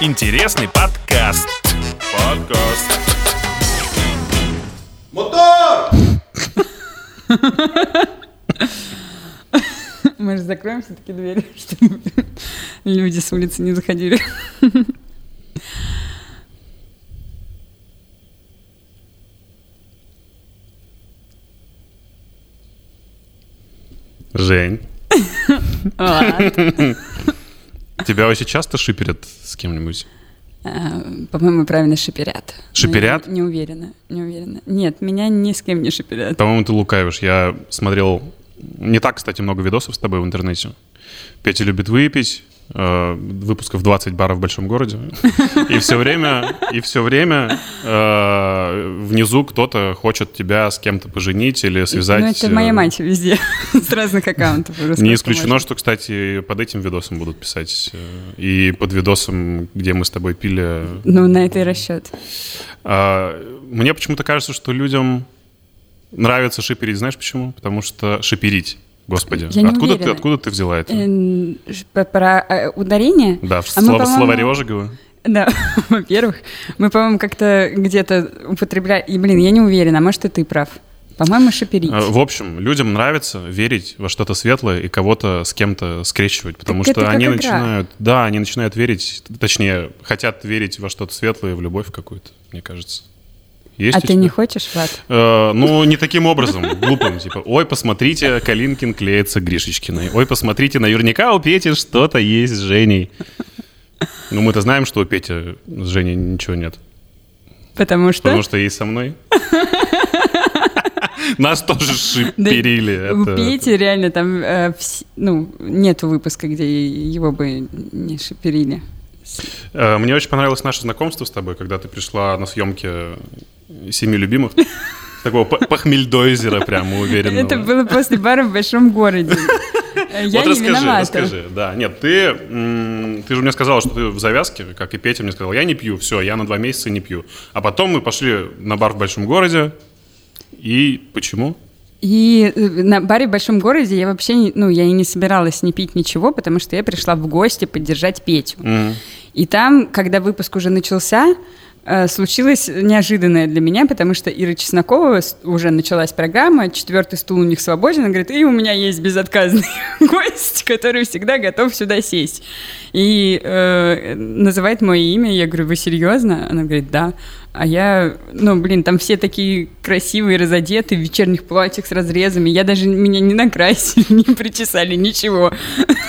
Интересный подкаст. Подкаст. Мотор! Мы же закроем все-таки двери, чтобы люди с улицы не заходили. Жень. Тебя вообще часто шиперят с кем-нибудь? А, По-моему, правильно шиперят. Шиперят? я Не уверена, не уверена. Нет, меня ни с кем не шиперят. По-моему, ты лукавишь. Я смотрел не так, кстати, много видосов с тобой в интернете. Петя любит выпить, э, выпусков 20 баров в большом городе. И все время, и все время э, внизу кто-то хочет тебя с кем-то поженить или связать. Ну, это моя э, мать везде, с разных аккаунтов. Не исключено, что, кстати, под этим видосом будут писать. э, И под видосом, где мы с тобой пили. Ну, на это и расчет. А, Мне почему-то кажется, что людям нравится шиперить. Знаешь почему? Потому что шиперить. Господи, Я не откуда ты, откуда ты взяла это? Про э, ударение? Да, в а мы, слово, по-моему, словаре Ожегова. Да, во-первых, мы, по-моему, как-то где-то употребляем... И, блин, я не уверена, а может, и ты прав. По-моему, шиперить. А, В общем, людям нравится верить во что-то светлое и кого-то с кем-то скрещивать, потому Так что они игра. начинают, да, они начинают верить, точнее, хотят верить во что-то светлое, в любовь какую-то, мне кажется. Есть а ты тебя? не хочешь, Влад? Э, ну, не таким образом, глупым, типа, ой, посмотрите, Калинкин клеится Гришечкиной, ой, посмотрите, наверняка у Пети что-то есть с Женей. Ну, мы-то знаем, что у Пети с Женей ничего нет, Потому что... потому что есть со мной. Нас тоже шиперили. У Пети реально там, э, ну, нету выпуска, где его бы не шиперили. Э, Мне очень понравилось наше знакомство с тобой, когда ты пришла на съемки «Семи любимых». Такого похмельдойзера прямо уверенного. Это было после бара в большом городе. Я вот не расскажи, виновата. расскажи. Да, нет, ты, ты же мне сказала, что ты в завязке, как и Петя мне сказал, я не пью, все, я на два месяца не пью. А потом мы пошли на бар в большом городе, и почему? И э, на баре в большом городе я вообще, не, ну, я и не собиралась не пить ничего, потому что я пришла в гости поддержать Петю. М, И там, когда выпуск уже начался, случилось неожиданное для меня, потому что Ира Чеснокова, уже началась программа, четвертый стул у них свободен, она говорит, и у меня есть безотказный гость, который всегда готов сюда сесть. И э, называет мое имя, я говорю, вы серьезно? Она говорит, да. А я, ну, блин, там все такие красивые, разодеты, в вечерних платьях с разрезами. Я даже меня не накрасили, не причесали, ничего.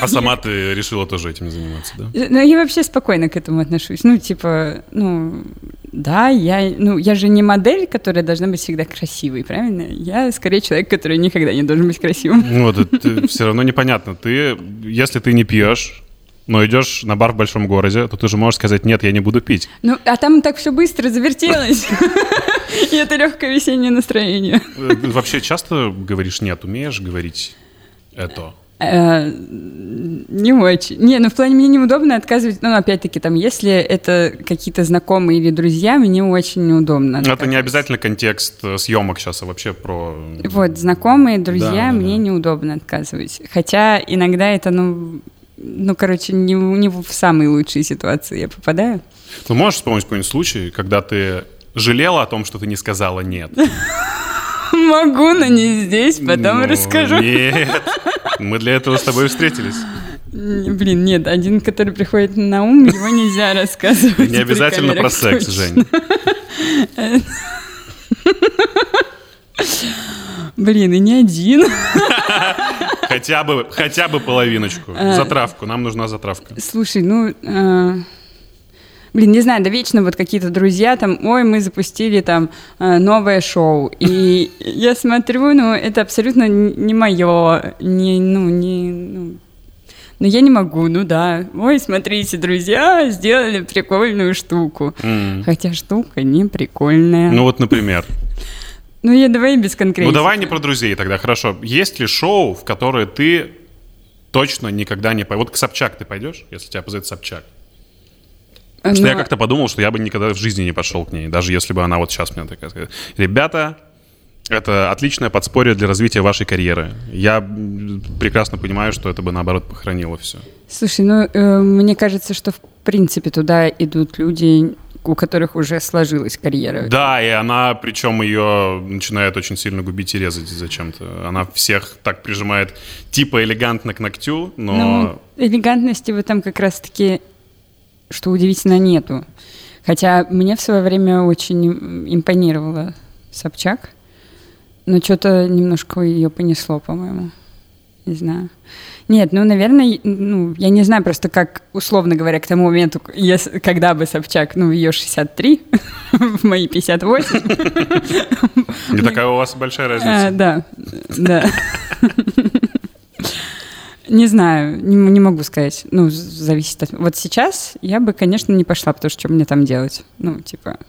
А сама ты решила тоже этим заниматься, да? Ну, я вообще спокойно к этому отношусь. Ну, типа, ну, да, я, ну, я же не модель, которая должна быть всегда красивой, правильно? Я скорее человек, который никогда не должен быть красивым. Ну, вот это все равно непонятно. Ты, если ты не пьешь, но идешь на бар в большом городе, то ты же можешь сказать, нет, я не буду пить. Ну, а там так все быстро завертелось. И это легкое весеннее настроение. Э, Вообще часто говоришь нет, умеешь говорить это? Э, Не очень. Не, ну в плане мне неудобно отказывать. Ну, опять-таки, там, если это какие-то знакомые или друзья, мне очень неудобно. Это не обязательно контекст э, съемок сейчас, а вообще про... Вот, знакомые, друзья, Да, да, мне да. неудобно отказывать. Хотя иногда это, ну, ну, короче, не, не в самые лучшие ситуации я попадаю. Ну, можешь вспомнить какой-нибудь случай, когда ты жалела о том, что ты не сказала нет? Могу, но не здесь, потом Ну, расскажу. Нет, мы для этого с тобой встретились. Блин, нет, один, который приходит на ум, его нельзя рассказывать. Не обязательно про секс. Жень. Блин, и не один. Хотя бы, хотя бы половиночку. А. Затравку, нам нужна затравка. Слушай, ну... э, Блин, не знаю, да вечно вот какие-то друзья там, ой, мы запустили там э, новое шоу. И я смотрю, ну, это абсолютно не мое, не, ну, не... Ну, ну, я не могу, ну да. Ой, смотрите, друзья сделали прикольную штуку. М. Хотя штука не прикольная. Ну вот, например. Ну, я давай без конкретики. Ну давай не про друзей тогда, хорошо. Есть ли шоу, в которое ты точно никогда не пойдешь? Вот к Собчак ты пойдешь, если тебя позовет Собчак? Потому что Ну, я как-то подумал, что я бы никогда в жизни не пошел к ней, даже если бы она вот сейчас мне такая сказала. Ребята, Это отличное подспорье для развития вашей карьеры. Я прекрасно понимаю, что это бы наоборот похоронило все. Слушай, ну э, мне кажется, что в принципе туда идут люди, у которых уже сложилась карьера. Да, и она, причем ее начинает очень сильно губить и резать зачем-то. Она всех так прижимает типа элегантно к ногтю, но... Ну, элегантности в этом как раз-таки, что удивительно, нету. Хотя мне в свое время очень импонировала Собчак. Но что-то немножко ее понесло, по-моему. Не знаю. Нет, ну, наверное, ну, я не знаю просто, как, условно говоря, к тому моменту, если, когда бы Собчак, ну, ее 63, в мои 58. Не такая у вас большая разница. А, да, да. Не знаю, не, не могу сказать. Ну, зависит от... Вот сейчас я бы, конечно, не пошла, потому что что мне там делать? Ну, типа,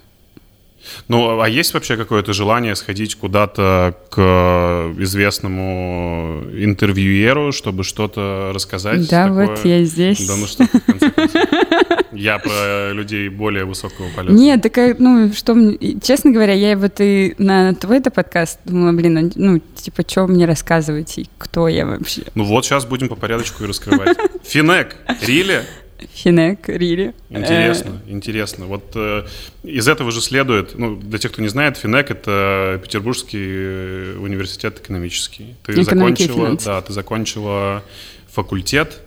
ну, а есть вообще какое-то желание сходить куда-то к известному интервьюеру, чтобы что-то рассказать? Да, такое? вот я здесь. Да, ну что, в конце концов. Я про людей более высокого полета. Нет, такая, ну, что мне... Честно говоря, я вот и на твой-то подкаст думала, блин, ну, типа, что мне рассказывать и кто я вообще? Ну вот сейчас будем по порядочку и раскрывать. Финек, Рили? Финек, Рири. Интересно, интересно. Вот э, из этого же следует, ну, для тех, кто не знает, Финек — это Петербургский э, университет экономический. Ты закончила, да, ты закончила факультет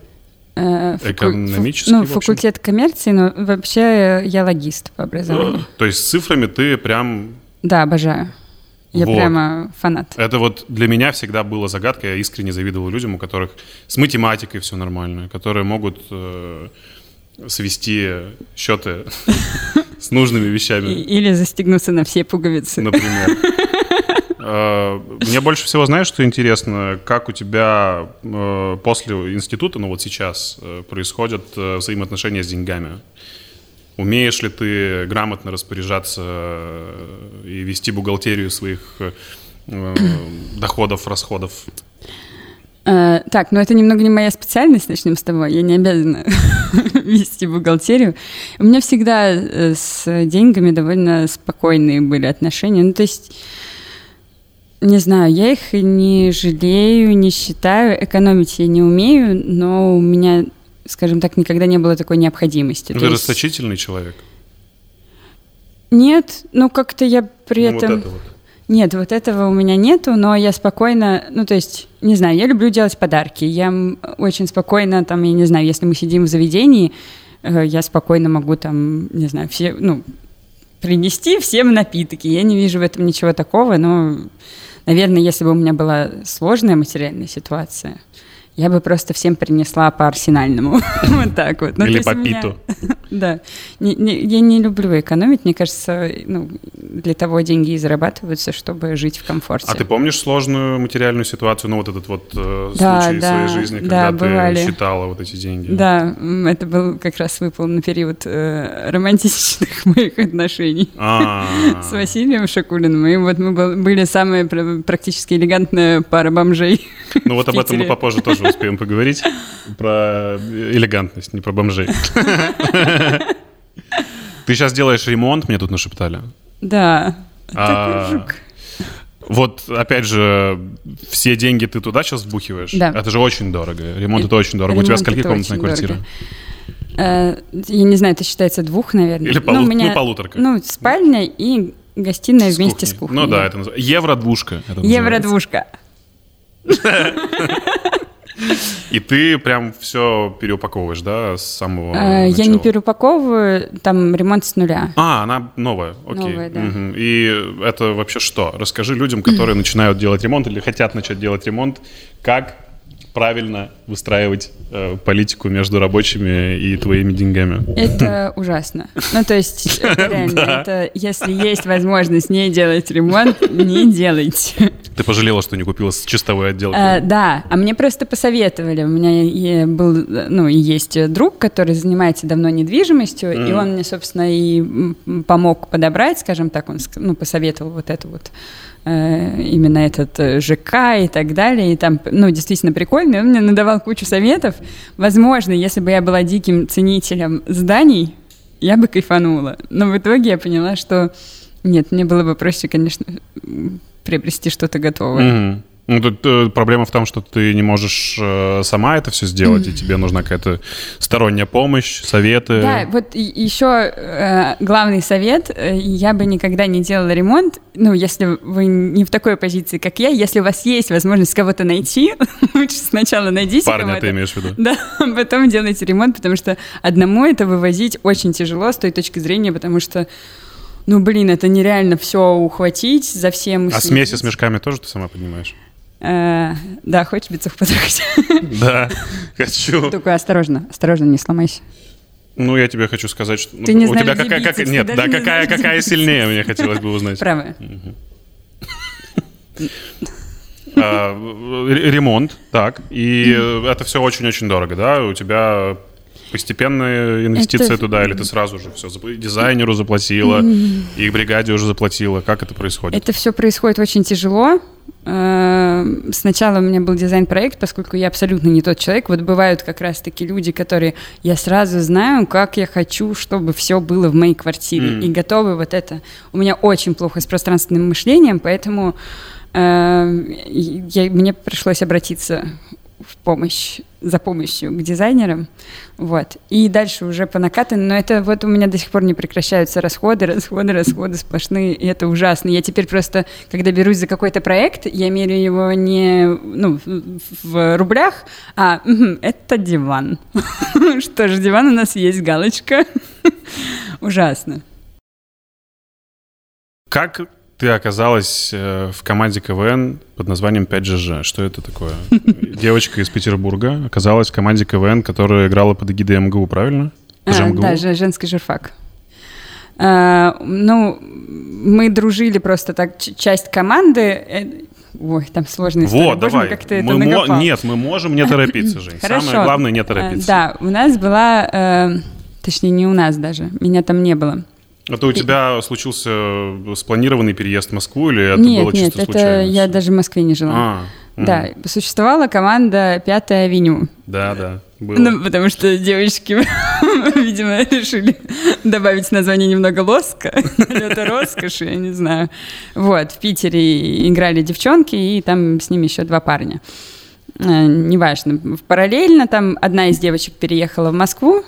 э, экономический, Ну, факультет коммерции, но вообще я логист по образованию. То есть с цифрами ты прям... Да, обожаю. Я вот. прямо фанат. Это вот для меня всегда была загадка. Я искренне завидовал людям, у которых с математикой все нормально, которые могут э, свести счеты с нужными вещами. Или застегнуться на все пуговицы. Например. Э, мне больше всего, знаешь, что интересно, как у тебя э, после института, ну вот сейчас, э, происходят взаимоотношения с деньгами. Умеешь ли ты грамотно распоряжаться э, и вести бухгалтерию своих э, доходов, расходов? Так, ну это немного не моя специальность, начнем с того. Я не обязана вести бухгалтерию. У меня всегда с деньгами довольно спокойные были отношения. Ну, то есть, не знаю, я их не жалею, не считаю. Экономить я не умею, но у меня скажем так, никогда не было такой необходимости. Ну, ты есть... расточительный человек? Нет, ну как-то я при ну, этом... Вот это вот. Нет, вот этого у меня нету, но я спокойно, ну то есть, не знаю, я люблю делать подарки. Я очень спокойно, там, я не знаю, если мы сидим в заведении, э, я спокойно могу там, не знаю, все, ну, принести всем напитки. Я не вижу в этом ничего такого, но, наверное, если бы у меня была сложная материальная ситуация, я бы просто всем принесла по арсенальному. вот так вот. Ну, Или по питу. Да. Не, не, я не люблю экономить. Мне кажется, ну, для того деньги и зарабатываются, чтобы жить в комфорте. А ты помнишь сложную материальную ситуацию, ну, вот этот вот э, да, случай да, своей жизни, когда да, ты бывали. считала вот эти деньги? Да, это был как раз выпал на период э, романтичных моих отношений а. с Василием Шакулиным. И вот мы были самая практически элегантная пара бомжей Ну, вот об этом мы попозже тоже успеем поговорить. Про элегантность, не про бомжей. Ты сейчас делаешь ремонт, мне тут нашептали. Да. А, вот, опять же, все деньги ты туда сейчас вбухиваешь? Да. Это же очень дорого. Ремонт это очень дорого. Ремонт У тебя скольки комнатная квартира? Э, я не знаю, это считается двух, наверное. Или полу... ну, меня, ну, полуторка. Ну, спальня и гостиная с вместе кухней. с кухней. Ну да, это называется. Евро-двушка. Евро-двушка. И ты прям все переупаковываешь, да, с самого э, Я не переупаковываю, там ремонт с нуля. А, она новая, окей. Новая, да. Угу. И это вообще что? Расскажи людям, которые начинают делать ремонт или хотят начать делать ремонт, как правильно выстраивать э, политику между рабочими и твоими деньгами. Это ужасно. Ну, то есть, это реально, это, если есть возможность не делать ремонт, не делайте. Ты пожалела, что не купила чистовой отделки? А, да, а мне просто посоветовали. У меня был, ну, есть друг, который занимается давно недвижимостью, mm. и он мне, собственно, и помог подобрать, скажем так, он ну, посоветовал вот эту вот Э, именно этот э, ЖК и так далее. И там, ну, действительно прикольно. Он мне надавал кучу советов. Возможно, если бы я была диким ценителем зданий, я бы кайфанула. Но в итоге я поняла, что нет, мне было бы проще, конечно, приобрести что-то готовое. Мгм. Ну, тут э, проблема в том, что ты не можешь э, сама это все сделать, и тебе нужна какая-то сторонняя помощь, советы. Да, вот еще главный совет, э, я бы никогда не делала ремонт, ну, если вы не в такой позиции, как я, если у вас есть возможность кого-то найти, лучше сначала найдите Парня кого-то. ты имеешь в виду? Да, потом делайте ремонт, потому что одному это вывозить очень тяжело с той точки зрения, потому что, ну, блин, это нереально все ухватить, за всем А смеси с мешками тоже ты сама поднимаешь? Э, Да, хочешь бицух потрогать? Да, хочу. Только осторожно, осторожно, не сломайся. Ну, я тебе хочу сказать, что... ну, Ты не у знаешь, тебя какая... как- Нет, да, какая, какая сильнее, мне хотелось бы узнать. Правая. А, ремонт, так, и это все очень-очень дорого, да? У тебя постепенная инвестиция Это- туда, или ты сразу же все дизайнеру заплатила, и бригаде уже заплатила? Как это происходит? Это все происходит очень тяжело. Э, Сначала у меня был дизайн-проект, поскольку я абсолютно не тот человек. Вот бывают как раз-таки люди, которые я сразу знаю, как я хочу, чтобы все было в моей квартире, М. и готовы вот это. У меня очень плохо с пространственным мышлением, поэтому э, я- мне пришлось обратиться в помощь, за помощью к дизайнерам, вот. И дальше уже по накатанной, но это вот у меня до сих пор не прекращаются расходы, расходы, расходы сплошные, и это ужасно. Я теперь просто, когда берусь за какой-то проект, я меряю его не ну, в- рублях, а это диван. Что ж, диван у нас есть, галочка. Ужасно. Как ты оказалась э, в команде КВН под названием 5ЖЖ? Что это такое? Девочка из Петербурга оказалась в команде КВН, которая играла под эгидой МГУ, правильно? А, МГУ? Да, же- женский журфак. А, ну, мы дружили просто так, часть команды. э, Ой, там сложная история. Вот, давай. как ты это Мы мо-. Нет, мы можем не торопиться, Жень. Хорошо. Самое главное не торопиться. Да, у нас была, э, точнее, не у нас даже, меня там не было. Это у тебя случился э, спланированный переезд в Москву или это нет, было нет, чисто это случайно? я даже в Москве не жила. А, м, Да, существовала команда «Пятая авеню». Да, да, было. Ну, потому что девочки, видимо, решили добавить название немного лоска. Это роскошь, я не знаю. Вот, в Питере играли девчонки, и там с ними еще два парня. Э, Неважно. Параллельно там одна из девочек переехала в Москву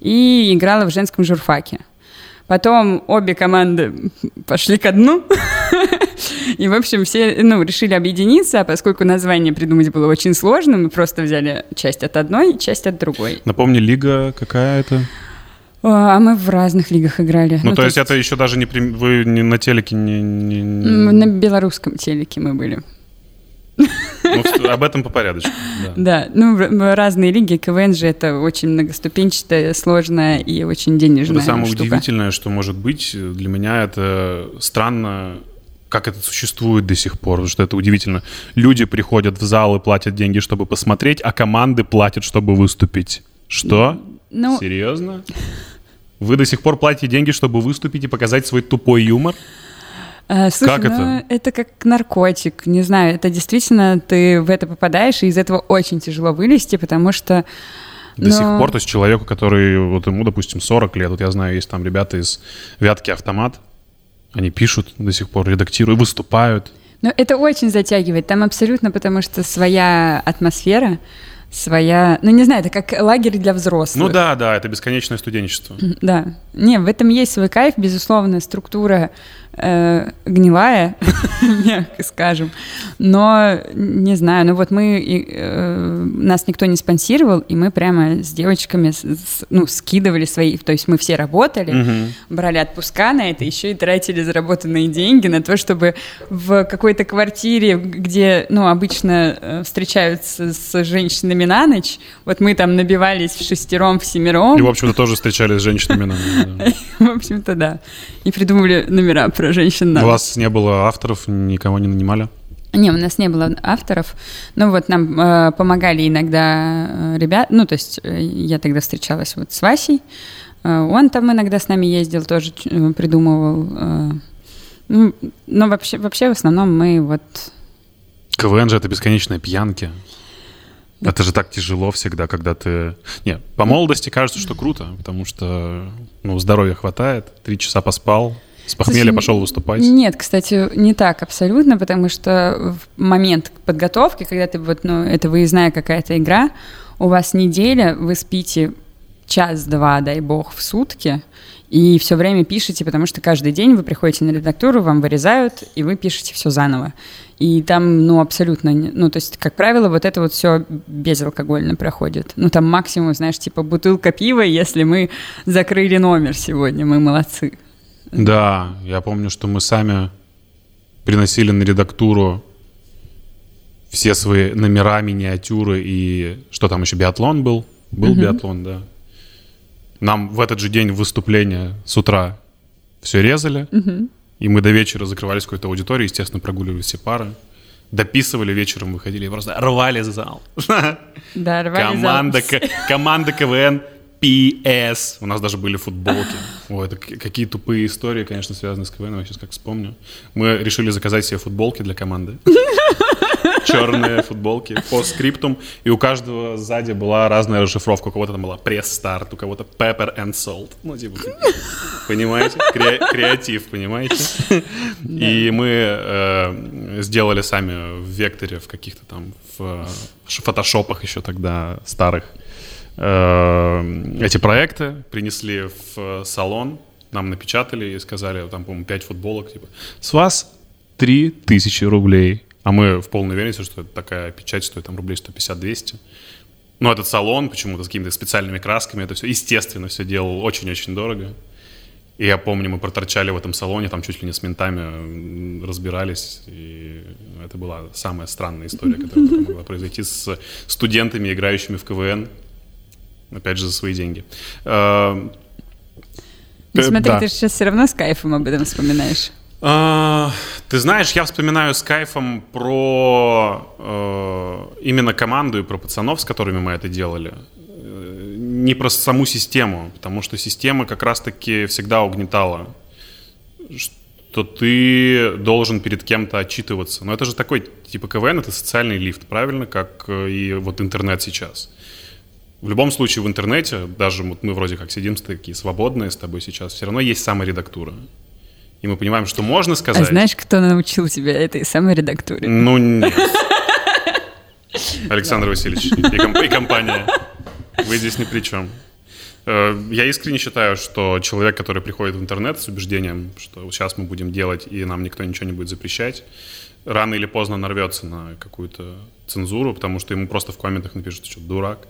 и играла в женском журфаке. Потом обе команды пошли ко дну. И, в общем, все ну, решили объединиться, а поскольку название придумать было очень сложно, мы просто взяли часть от одной, часть от другой. Напомни, лига какая это? А мы в разных лигах играли. Ну, то есть это еще даже не... Вы не на телеке не... не- На белорусском телеке мы были. Ну, об этом по порядочку. да. Да, ну, разные лиги. КВН же это очень многоступенчатая, сложная и очень денежная Это самое штука. удивительное, что может быть. Для меня это странно, как это существует до сих пор, потому что это удивительно. Люди приходят в зал и платят деньги, чтобы посмотреть, а команды платят, чтобы выступить. Что? Ну, Серьезно? Вы до сих пор платите деньги, чтобы выступить и показать свой тупой юмор? А, слушай, Как ну, это? это как наркотик, не знаю, это действительно ты в это попадаешь, и из этого очень тяжело вылезти, потому что... До сих Но- пор, то есть человеку, который, вот ему, допустим, 40 лет, вот я знаю, есть там ребята из Вятки Автомат, они пишут до сих пор, редактируют, выступают. Ну, это очень затягивает, там абсолютно, потому что своя атмосфера, своя... Ну, не знаю, это как лагерь для взрослых. Ну да, да, это бесконечное студенчество. Да. Не, в этом есть свой кайф, безусловно, структура э, гнилая, мягко скажем. Но, не знаю, ну вот мы, и, э, нас никто не спонсировал, и мы прямо с девочками с- с- ну, скидывали свои, то есть мы все работали, брали отпуска на это, еще и тратили заработанные деньги на то, чтобы в какой-то квартире, где, ну, обычно э, встречаются с женщинами на ночь, вот мы там набивались в шестером, в семером. И, в общем-то, тоже встречались с женщинами. наверное, В общем-то, да. И придумали номера про женщин. да. на У вас не было авторов, никого не нанимали? Не, у нас не было авторов. Ну вот нам э, помогали иногда э, ребят. Ну, то есть э, я тогда встречалась вот с Васей. Э, он там иногда с нами ездил, тоже э, придумывал. э. Ну, но вообще, вообще в основном мы вот... КВН же это бесконечные пьянки. Это же так тяжело всегда, когда ты... Не, по молодости кажется, что круто, потому что ну, здоровья хватает, три часа поспал, С похмелья Слушай, пошел выступать? Нет, кстати, не так абсолютно, потому что в момент подготовки, когда ты вот, ну, это выездная какая-то игра, у вас неделя, вы спите час-два, дай бог, в сутки, и все время пишете, потому что каждый день вы приходите на редактуру, вам вырезают, и вы пишете все заново. И там, ну, абсолютно, ну, то есть, как правило, вот это вот все безалкогольно проходит. Ну, там максимум, знаешь, типа бутылка пива, если мы закрыли номер сегодня, мы молодцы. Да, я помню, что мы сами приносили на редактуру все свои номера, миниатюры и что там еще, биатлон был? Был угу. биатлон, да. Нам в этот же день выступления с утра все резали, угу. и мы до вечера закрывались в какой-то аудитории, естественно, прогуливали все пары. Дописывали вечером, выходили и просто рвали зал. Да, рвали команда, зал. команда КВН PS. У нас даже были футболки. Ой, это какие тупые истории, конечно, связаны с КВН, я сейчас как вспомню. Мы решили заказать себе футболки для команды. черные футболки по скриптум, и у каждого сзади была разная расшифровка. У кого-то там была пресс-старт, у кого-то pepper and salt. Ну, типа, понимаете? Кре- креатив, понимаете? И мы э, сделали сами в векторе, в каких-то там, в фотошопах еще тогда старых, э, эти проекты, принесли в салон, нам напечатали и сказали, там, по-моему, 5 футболок, типа, с вас 3000 рублей. А мы в полной уверенности, что такая печать стоит там рублей 150-200. Ну, этот салон почему-то с какими-то специальными красками, это все, естественно, все делал очень-очень дорого. И я помню, мы проторчали в этом салоне, там чуть ли не с ментами разбирались. И это была самая странная история, которая могла произойти с студентами, играющими в КВН. Опять же, за свои деньги. Ну, смотри, да. ты же сейчас все равно с кайфом об этом вспоминаешь. А, ты знаешь, я вспоминаю с кайфом про э, именно команду и про пацанов, с которыми мы это делали. Э, не про саму систему, потому что система как раз-таки всегда угнетала, что ты должен перед кем-то отчитываться. Но это же такой, типа КВН, это социальный лифт, правильно, как э, и вот интернет сейчас. В любом случае в интернете, даже вот мы вроде как сидим такие свободные с тобой сейчас, все равно есть саморедактура и мы понимаем, что можно сказать. А знаешь, кто научил тебя этой самой редактуре? Ну, нет. Александр Васильевич и, компания. Вы здесь ни при чем. Э, я искренне считаю, что человек, который приходит в интернет с убеждением, что сейчас мы будем делать, и нам никто ничего не будет запрещать, рано или поздно нарвется на какую-то цензуру, потому что ему просто в комментах напишут, что дурак.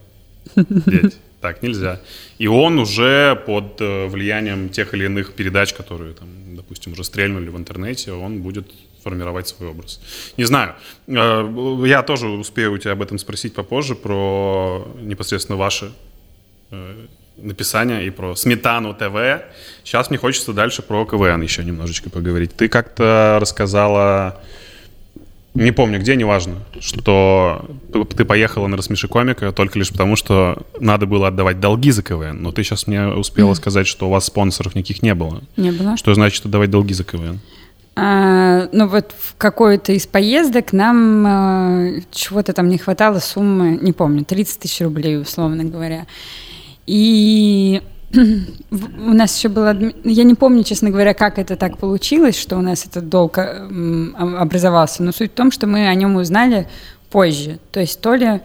Дядь, так нельзя. И он уже под э, влиянием тех или иных передач, которые там допустим, уже стрельнули в интернете, он будет формировать свой образ. Не знаю, э, я тоже успею у тебя об этом спросить попозже, про непосредственно ваши э, написания и про Сметану ТВ. Сейчас мне хочется дальше про КВН еще немножечко поговорить. Ты как-то рассказала, не помню где, неважно, что ты поехала на рассмеши комика только лишь потому, что надо было отдавать долги за КВН. Но ты сейчас мне успела сказать, что у вас спонсоров никаких не было. Не было. Что значит отдавать долги за КВН? А, ну вот в какой-то из поездок нам а, чего-то там не хватало суммы, не помню, 30 тысяч рублей, условно говоря. И у нас еще было... Я не помню, честно говоря, как это так получилось, что у нас этот долг а, образовался, но суть в том, что мы о нем узнали позже. То есть то ли,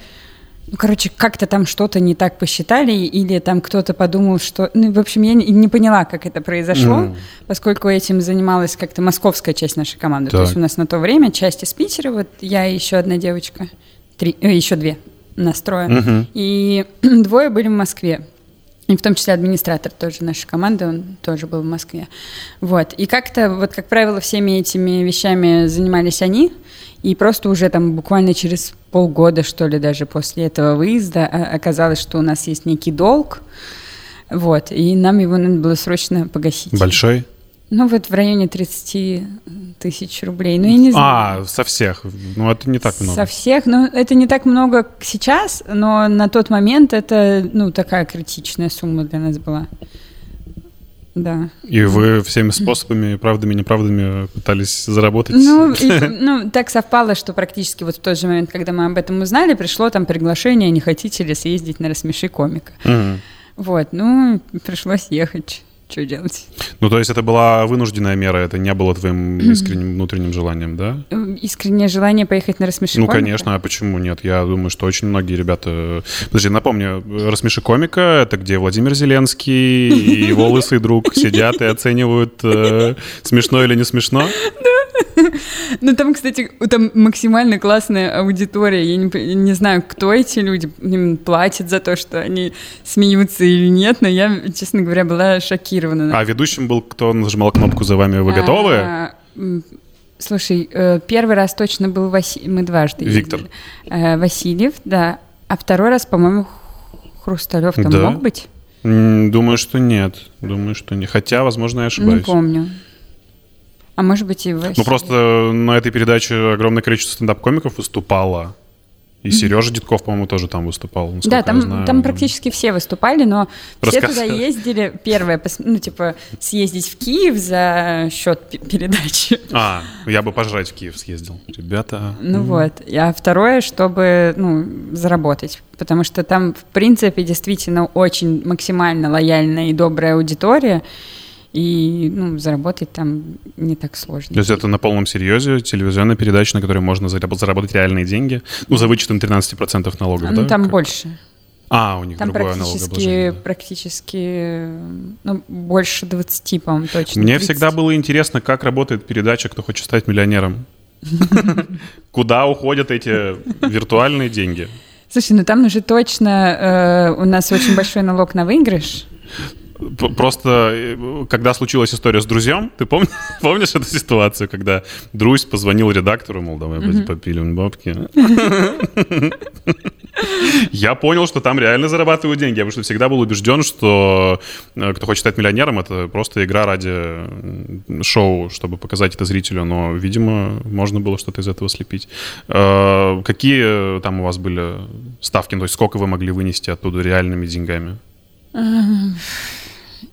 ну, короче, как-то там что-то не так посчитали, или там кто-то подумал, что... Ну, в общем, я не, не поняла, как это произошло, mm. поскольку этим занималась как-то московская часть нашей команды. Так. То есть у нас на то время часть из Питера, вот я и еще одна девочка, три, э, еще две настроя, mm-hmm. и двое были в Москве. И в том числе администратор тоже нашей команды, он тоже был в Москве. Вот. И как-то, вот, как правило, всеми этими вещами занимались они. И просто уже там буквально через полгода, что ли, даже после этого выезда оказалось, что у нас есть некий долг. Вот. И нам его надо было срочно погасить. Большой? Ну, вот в районе 30 тысяч рублей. Ну, я не знаю. А, со всех. Ну, это не так много. Со всех. Ну, это не так много сейчас, но на тот момент это, ну, такая критичная сумма для нас была. Да. И вы всеми способами, правдами неправдами пытались заработать? Ну, и, ну, так совпало, что практически вот в тот же момент, когда мы об этом узнали, пришло там приглашение, не хотите ли съездить на «Рассмеши комика». Угу. Вот, ну, пришлось ехать. Что делать? Ну, то есть это была вынужденная мера, это не было твоим искренним внутренним желанием, да? Эм, Искреннее желание поехать на рассмеши Ну, конечно, а почему нет? Я думаю, что очень многие ребята... Подожди, напомню, «Рассмеши комика» — это где Владимир Зеленский и его лысый друг сидят и оценивают, э, смешно или не смешно. Ну, там, кстати, там максимально классная аудитория. Я не, не знаю, кто эти люди, им платят за то, что они смеются или нет, но я, честно говоря, была шокирована. А ведущим был, кто нажимал кнопку «За вами вы готовы»? А, Слушай, э, первый раз точно был Василий, мы дважды Виктор. ездили. Э, Васильев, да. А второй раз, по-моему, Хрусталев там Да. мог быть? Думаю, что нет. Думаю, что нет. Хотя, возможно, я Не ошибаюсь. помню. А может быть и Васильев. Ну, просто на этой передаче огромное количество стендап-комиков выступало. И Сережа Дедков, по-моему, тоже там выступал. Да, там, знаю. там практически все выступали, но все туда ездили. Первое, ну, типа, съездить в Киев за счет пе- передачи. А, я бы пожрать в Киев съездил. Ребята. Ну вот. А второе, чтобы, ну, заработать. Потому что там, в принципе, действительно очень максимально лояльная и добрая аудитория. И, ну, заработать там не так сложно. То есть это на полном серьезе телевизионная передача, на которой можно зараб- заработать реальные деньги. Ну, за вычетом 13% налогов, ну, да? там Как? больше. А, у них Там другое налогообложение. да. практически, ну, больше 20, по-моему, точно. Мне 30. всегда было интересно, как работает передача «Кто хочет стать миллионером». Куда уходят эти виртуальные деньги? Слушай, ну там уже точно э, у нас очень большой налог на выигрыш. Просто, э, когда случилась история с друзьям, ты помни- помнишь эту ситуацию, когда Друзь позвонил редактору, мол, давай mm попилим бабки? Я понял, что там реально зарабатывают деньги, потому что всегда был убежден, что э, кто хочет стать миллионером, это просто игра ради шоу, чтобы показать это зрителю, но, видимо, можно было что-то из этого слепить. Э, Какие там у вас были ставки, то есть сколько вы могли вынести оттуда реальными деньгами?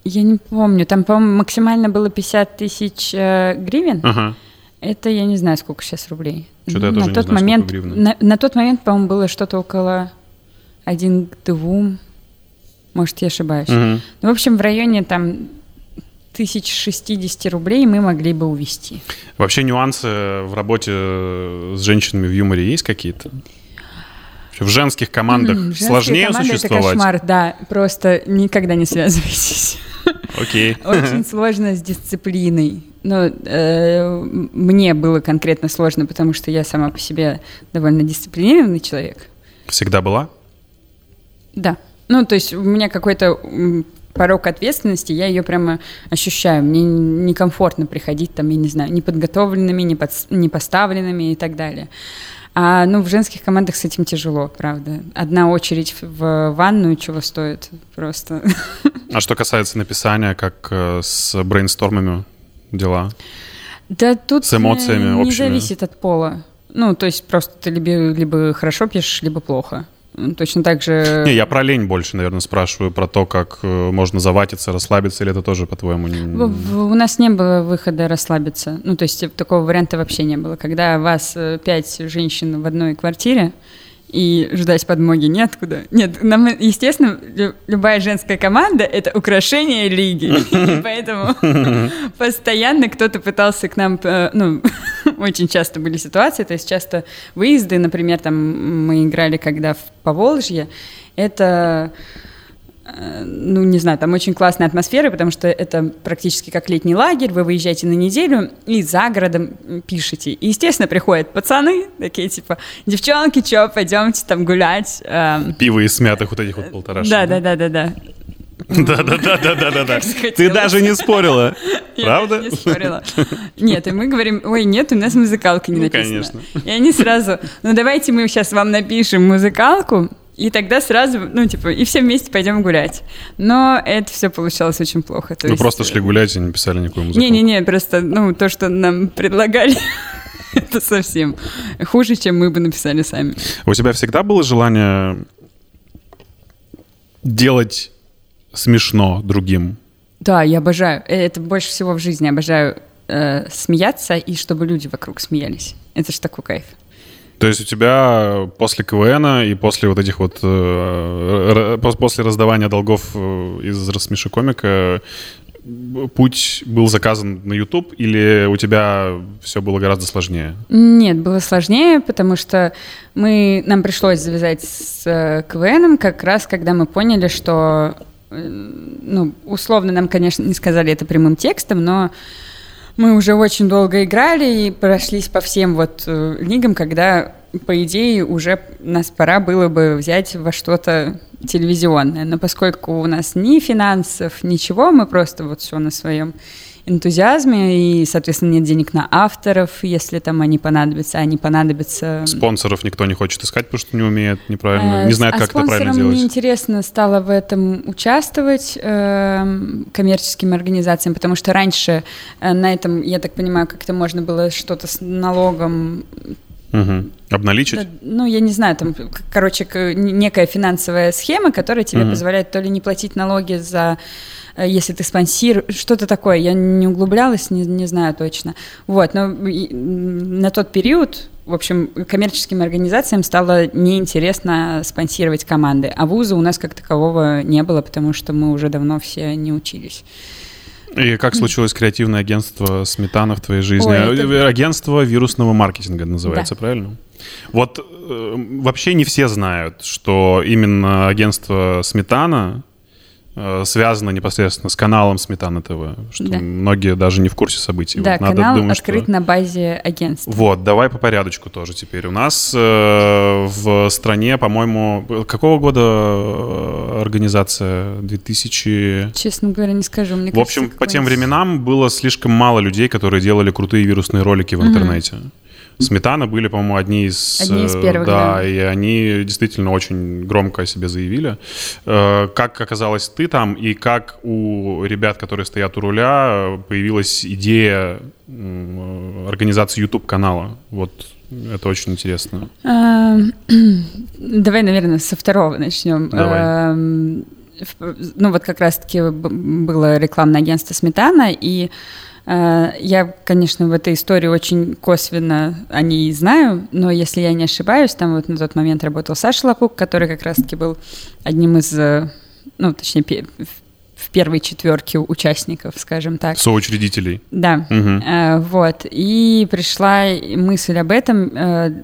Я не помню, там, по-моему, максимально было 50 тысяч э, гривен. Ага. Это я не знаю, сколько сейчас рублей. Что-то я на тоже не тот знаю, сколько момент, на, на тот момент, по-моему, было что-то около 1 к 2. Может, я ошибаюсь. Мгм. Ну, в общем, в районе там 1060 рублей мы могли бы увести. Вообще нюансы в работе с женщинами в юморе есть какие-то? В женских командах женские сложнее команды Это существовать? кошмар, да. Просто никогда не связывайтесь. Окей. Очень сложно с дисциплиной. Ну, э, мне было конкретно сложно, потому что я сама по себе довольно дисциплинированный человек. Всегда была? Да. Ну, то есть у меня какой-то порог ответственности, я ее прямо ощущаю. Мне некомфортно приходить там, я не знаю, неподготовленными, не, подс- не поставленными и так далее. А ну, в женских командах с этим тяжело, правда. Одна очередь в- ванную чего стоит просто. А что касается написания, как э, с брейнстормами дела? Да тут С эмоциями э, не общими. зависит от пола. Ну, то есть просто ты либо, либо хорошо пишешь, либо плохо. Точно так же... Не, я про лень больше, наверное, спрашиваю, про то, как э, можно заватиться, расслабиться, или это тоже, по-твоему, не... У нас не было выхода расслабиться. Ну, то есть такого варианта вообще не было. Когда вас э, пять женщин в одной квартире, и ждать подмоги неоткуда. Нет, нам, естественно, лю- любая женская команда — это украшение лиги. Поэтому постоянно кто-то пытался к нам... э, Ну, очень часто были ситуации, то есть часто выезды, например, там мы играли когда в Поволжье, это ну, не знаю, там очень классная атмосфера, потому что это практически как летний лагерь, вы выезжаете на неделю и за городом пишете. И, естественно, приходят пацаны, такие типа, девчонки, чё, пойдемте там гулять. Эм, Пиво из смятых вот этих вот полторашек. Да, да, да, да, да. Да-да-да-да-да-да. Ты даже не спорила. Правда? даже не спорила. Нет, и мы говорим, ой, нет, у нас музыкалка не Ну, написана. И они сразу, ну давайте мы сейчас вам напишем музыкалку, и тогда сразу, ну типа, и все вместе пойдем гулять. Но это все получалось очень плохо. то Вы есть, просто э, шли гулять и не писали никакую музыку. Не-не-не, просто, ну, то, что нам предлагали, это совсем хуже, чем мы бы написали сами. У тебя всегда было желание делать смешно другим? Да, я обожаю. э, Это больше всего в жизни обожаю э, смеяться и чтобы люди вокруг смеялись. Это ж такой кайф. То есть у тебя после КВН и после вот этих вот... э, после раздавания долгов э, из «Рассмеши комика» путь был заказан на YouTube или у тебя все было гораздо сложнее? Нет, было сложнее, потому что мы, нам пришлось завязать с э, КВНом как раз, когда мы поняли, что, ну, условно нам, конечно, не сказали это прямым текстом, но мы уже очень долго играли и прошлись по всем вот э, лигам, когда, по идее, уже нас пора было бы взять во что-то телевизионное. Но поскольку у нас ни финансов, ничего, мы просто вот все на своем энтузиазме, и, соответственно, нет денег на авторов, если там они понадобятся, они понадобятся... Спонсоров никто не хочет искать, потому что не умеет неправильно, не э, знает, а как это правильно делать. мне интересно стало в этом участвовать э, коммерческим организациям, потому что раньше э, на этом, я так понимаю, как-то можно было что-то с налогом Угу. Обналичить? Да, ну, я не знаю, там, короче, некая финансовая схема, которая тебе угу. позволяет то ли не платить налоги за если ты спонсируешь, что-то такое. Я не углублялась, не, не знаю точно. Вот, но на тот период в общем, коммерческим организациям стало неинтересно спонсировать команды, а вуза у нас как такового не было, потому что мы уже давно все не учились. И как случилось креативное агентство «Сметана» в твоей жизни? Ой, это... Агентство вирусного маркетинга называется, да. правильно? Вот э, вообще не все знают, что именно агентство «Сметана» Э, связано непосредственно с каналом Сметана ТВ, что да. многие даже не в курсе событий. Да, вот канал думать, открыт что... на базе агентства. Вот, давай по порядочку тоже теперь. У нас э, в стране, по-моему, какого года э, организация? 2000... Честно говоря, не скажу. Мне в общем, по тем временам было слишком мало людей, которые делали крутые вирусные ролики в интернете. Угу. Сметана были, по-моему, одни из... Одни из первых, да, да. и они действительно очень громко о себе заявили. Э, как оказалось ты там, и как у ребят, которые стоят у руля, появилась идея организации YouTube-канала? Вот это очень интересно. Эм, давай, наверное, со второго начнем. Давай. Эм, ну, вот как раз-таки было рекламное агентство «Сметана», и Э, я, конечно, в этой истории очень косвенно о ней знаю, но если я не ошибаюсь, там вот на тот момент работал Саша Лапук, который как раз-таки был одним из, э, ну, точнее, в первой четверке участников, скажем так. Соучредителей. Да. Угу. Вот. И пришла мысль об этом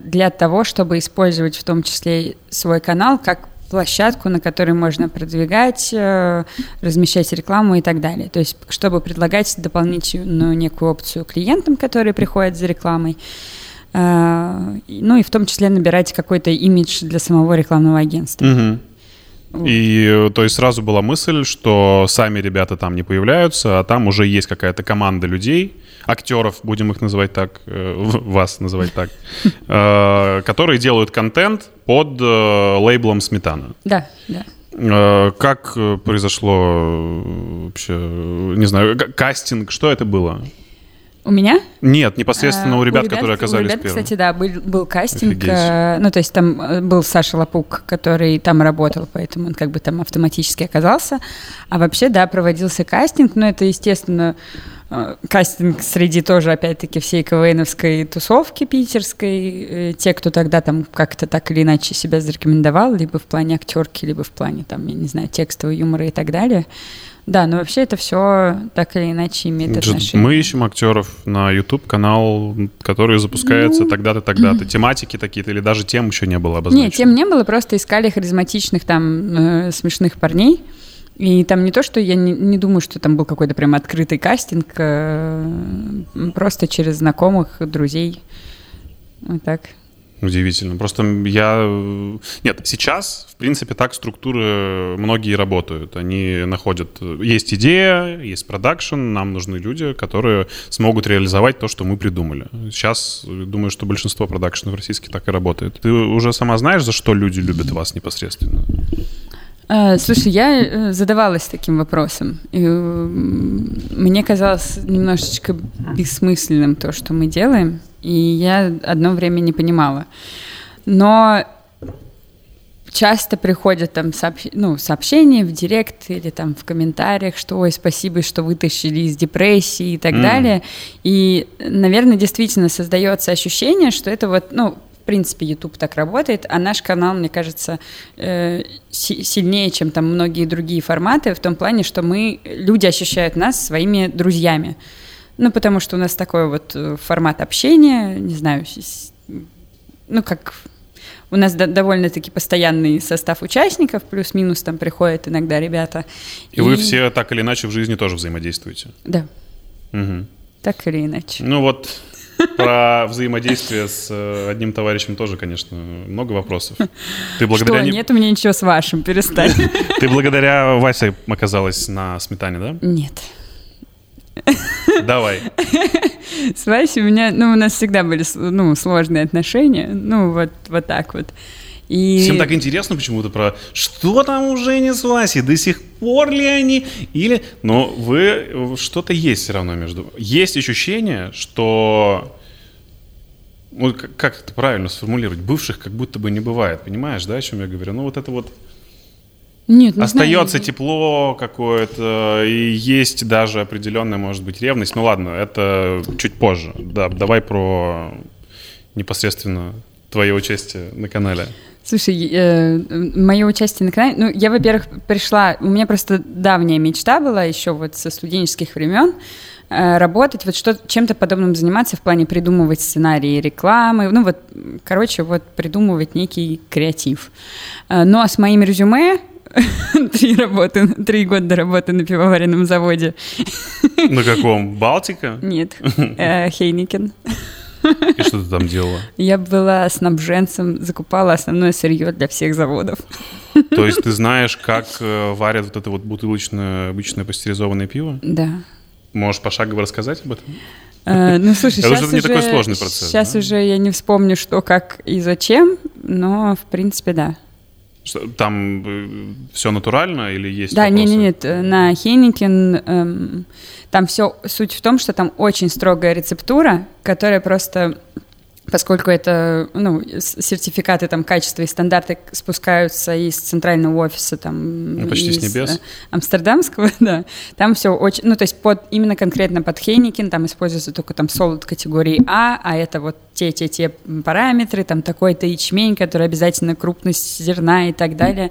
для того, чтобы использовать в том числе свой канал как площадку, на которой можно продвигать, э, размещать рекламу и так далее. То есть, чтобы предлагать дополнительную некую опцию клиентам, которые приходят за рекламой, э, ну и в том числе набирать какой-то имидж для самого рекламного агентства. Угу. И то есть сразу была мысль, что сами ребята там не появляются, а там уже есть какая-то команда людей, актеров, будем их называть так, э, вас называть так, э, которые делают контент под э, лейблом «Сметана». Да, да. Как произошло вообще, не знаю, кастинг, что это было? У меня? Нет, непосредственно а, у, ребят, у ребят, которые оказались у ребят, первыми. кстати, да, был, был кастинг. Э, ну, то есть там э, был Саша Лапук, который там работал, поэтому он как бы там автоматически оказался. А вообще, да, проводился кастинг, но это, естественно, э, кастинг среди тоже, опять-таки, всей КВНовской тусовки питерской. Те, кто тогда там как-то так или иначе себя зарекомендовал, либо в плане актерки, либо в плане, там, я не знаю, текстового юмора и так далее. Да, но вообще это все так или иначе имеет отношение. Мы ищем актеров на YouTube канал, который запускается ну... тогда-то, тогда-то. Тематики такие-то или даже тем еще не было обозначено? Нет, тем не было, просто искали харизматичных там э, смешных парней. И там не то, что я не, не думаю, что там был какой-то прям открытый кастинг, э, просто через знакомых, друзей. Вот так. Удивительно. Просто я... Нет, сейчас, в принципе, так структуры многие работают. Они находят... Есть идея, есть продакшн, нам нужны люди, которые смогут реализовать то, что мы придумали. Сейчас, думаю, что большинство продакшенов российских так и работает. Ты уже сама знаешь, за что люди любят вас непосредственно? Слушай, я э, задавалась таким вопросом. И мне казалось немножечко бессмысленным то, что мы делаем. И я одно время не понимала. Но часто приходят там сообщ... ну, сообщения в директ или там в комментариях, что ой, спасибо, что вытащили из депрессии и так mm. далее. И, наверное, действительно создается ощущение, что это вот, ну, принципе, YouTube так работает, а наш канал, мне кажется, э, сильнее, чем там многие другие форматы, в том плане, что мы, люди ощущают нас своими друзьями. Ну, потому что у нас такой вот э, формат общения, не знаю, ну, как у нас до- довольно-таки постоянный состав участников, плюс-минус там приходят иногда ребята. И, и вы все так или иначе в жизни тоже взаимодействуете? Да. Угу. Так или иначе. Ну вот про взаимодействие с э, одним товарищем тоже, конечно, много вопросов. Ты благодаря... Что, нет у меня ничего с вашим, перестань. Ты благодаря Васе оказалась на сметане, да? Нет. Давай. С Васей у меня, ну, у нас всегда были, ну, сложные отношения, ну, вот, вот так вот. И... Всем так интересно почему-то про что там у Жени с Васей, до сих пор ли они, или... Но вы, что-то есть все равно между... Есть ощущение, что... Ну, как это правильно сформулировать? Бывших как будто бы не бывает, понимаешь, да, о чем я говорю? Ну, вот это вот... Нет, не Остается знаю. тепло какое-то, и есть даже определенная, может быть, ревность. Ну ладно, это чуть позже. Да, давай про непосредственно твое участие на канале. Слушай, э, мое участие на канале, ну, я, во-первых, пришла, у меня просто давняя мечта была еще вот со студенческих времен, э, работать, вот что чем-то подобным заниматься в плане придумывать сценарии рекламы, ну вот, короче, вот придумывать некий креатив. Э, ну а с моим резюме три работы, три года работы на пивоваренном заводе. На каком? Балтика? Нет, э, Хейникен. И что ты там делала? Я была снабженцем, закупала основное сырье для всех заводов. То есть ты знаешь, как э, варят вот это вот бутылочное обычное пастеризованное пиво? Да. Можешь пошагово рассказать об этом? Uh, ну, слушай, сейчас уже, не такой сложный процесс. Сейчас да? уже я не вспомню, что, как и зачем, но, в принципе, да. Что, там э, все натурально или есть Да, нет, нет, нет, на Хейникен эм, там все, суть в том, что там очень строгая рецептура, которая просто поскольку это, ну, сертификаты там качества и стандарты спускаются из центрального офиса там ну, почти из с небес. Э, амстердамского, да, там все очень, ну, то есть под, именно конкретно под Хейникин там используется только там солод категории А, а это вот те-те-те параметры, там такой-то ячмень, который обязательно крупность зерна и так далее.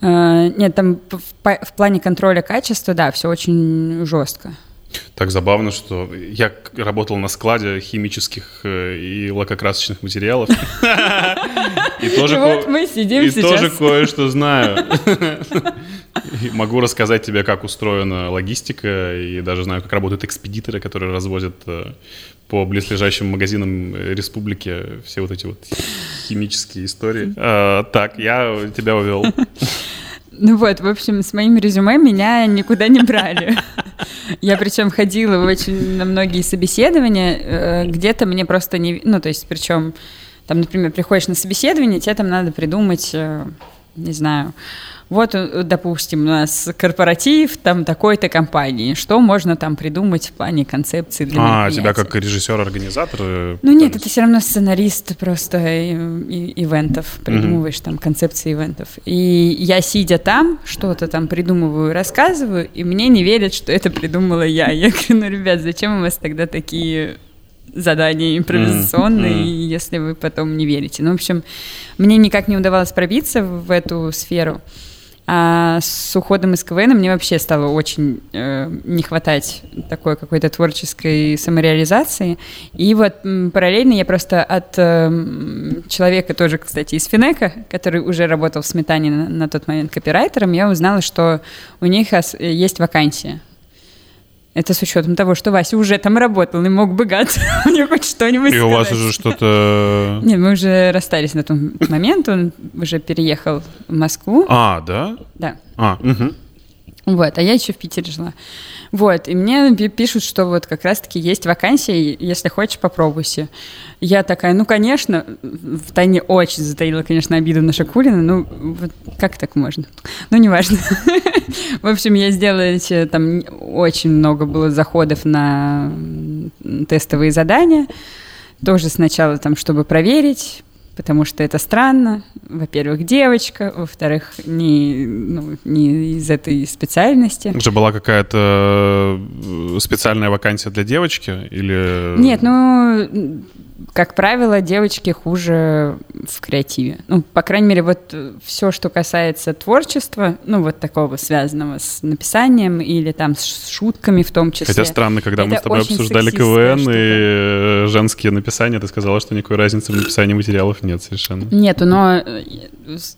Э, нет, там в, в плане контроля качества, да, все очень жестко. Так забавно, что я работал на складе химических э, и лакокрасочных материалов. И тоже вот мы сидим И тоже кое-что знаю. Могу рассказать тебе, как устроена логистика, и даже знаю, как работают экспедиторы, которые развозят э, по близлежащим магазинам республики все вот эти вот химические истории. А, так, я тебя увел. Ну вот, в общем, с моим резюме меня никуда не брали. Я причем ходила очень на многие собеседования, э, где-то мне просто не... Ну, то есть, причем, там, например, приходишь на собеседование, тебе там надо придумать, э, не знаю, вот, э, допустим, у нас корпоратив там такой-то компании, что можно там придумать в плане концепции для А, тебя как режиссер-организатор? Э, ну нет, это все равно сценарист просто и, и, ивентов, придумываешь mm-hmm. там концепции ивентов. И я, сидя там, что-то там придумываю, рассказываю, и мне не верят, что это придумала я. Я говорю, ну, ребят, зачем у вас тогда такие задания импровизационные, mm-hmm. если вы потом не верите. Ну, в общем, мне никак не удавалось пробиться в эту сферу. А с уходом из КВН мне вообще стало очень э, не хватать такой какой-то творческой самореализации. И вот параллельно я просто от э, человека тоже, кстати, из Финека, который уже работал в Сметане на, на тот момент копирайтером, я узнала, что у них есть вакансия это с учетом того, что Вася уже там работал и мог бы гад мне хоть что-нибудь И у вас уже что-то... Нет, мы уже расстались на тот момент, он уже переехал в Москву. А, да? Да. А, угу. Вот, а я еще в Питере жила. Вот, и мне пишут, что вот как раз-таки есть вакансия, если хочешь, попробуйся. Я такая, ну, конечно, в тайне очень затаила, конечно, обиду на Шакулина, ну, вот как так можно? Ну, неважно. В общем, я сделала там очень много было заходов на тестовые задания, тоже сначала там, чтобы проверить, потому что это странно. Во-первых, девочка, во-вторых, не, ну, не из этой специальности. Уже была какая-то э, специальная вакансия для девочки или... Нет, ну как правило, девочки хуже в креативе. Ну, по крайней мере, вот все, что касается творчества, ну, вот такого связанного с написанием или там с шутками в том числе. Хотя странно, когда мы с тобой обсуждали КВН и женские написания, ты сказала, что никакой разницы в написании материалов нет совершенно. Нету, но э,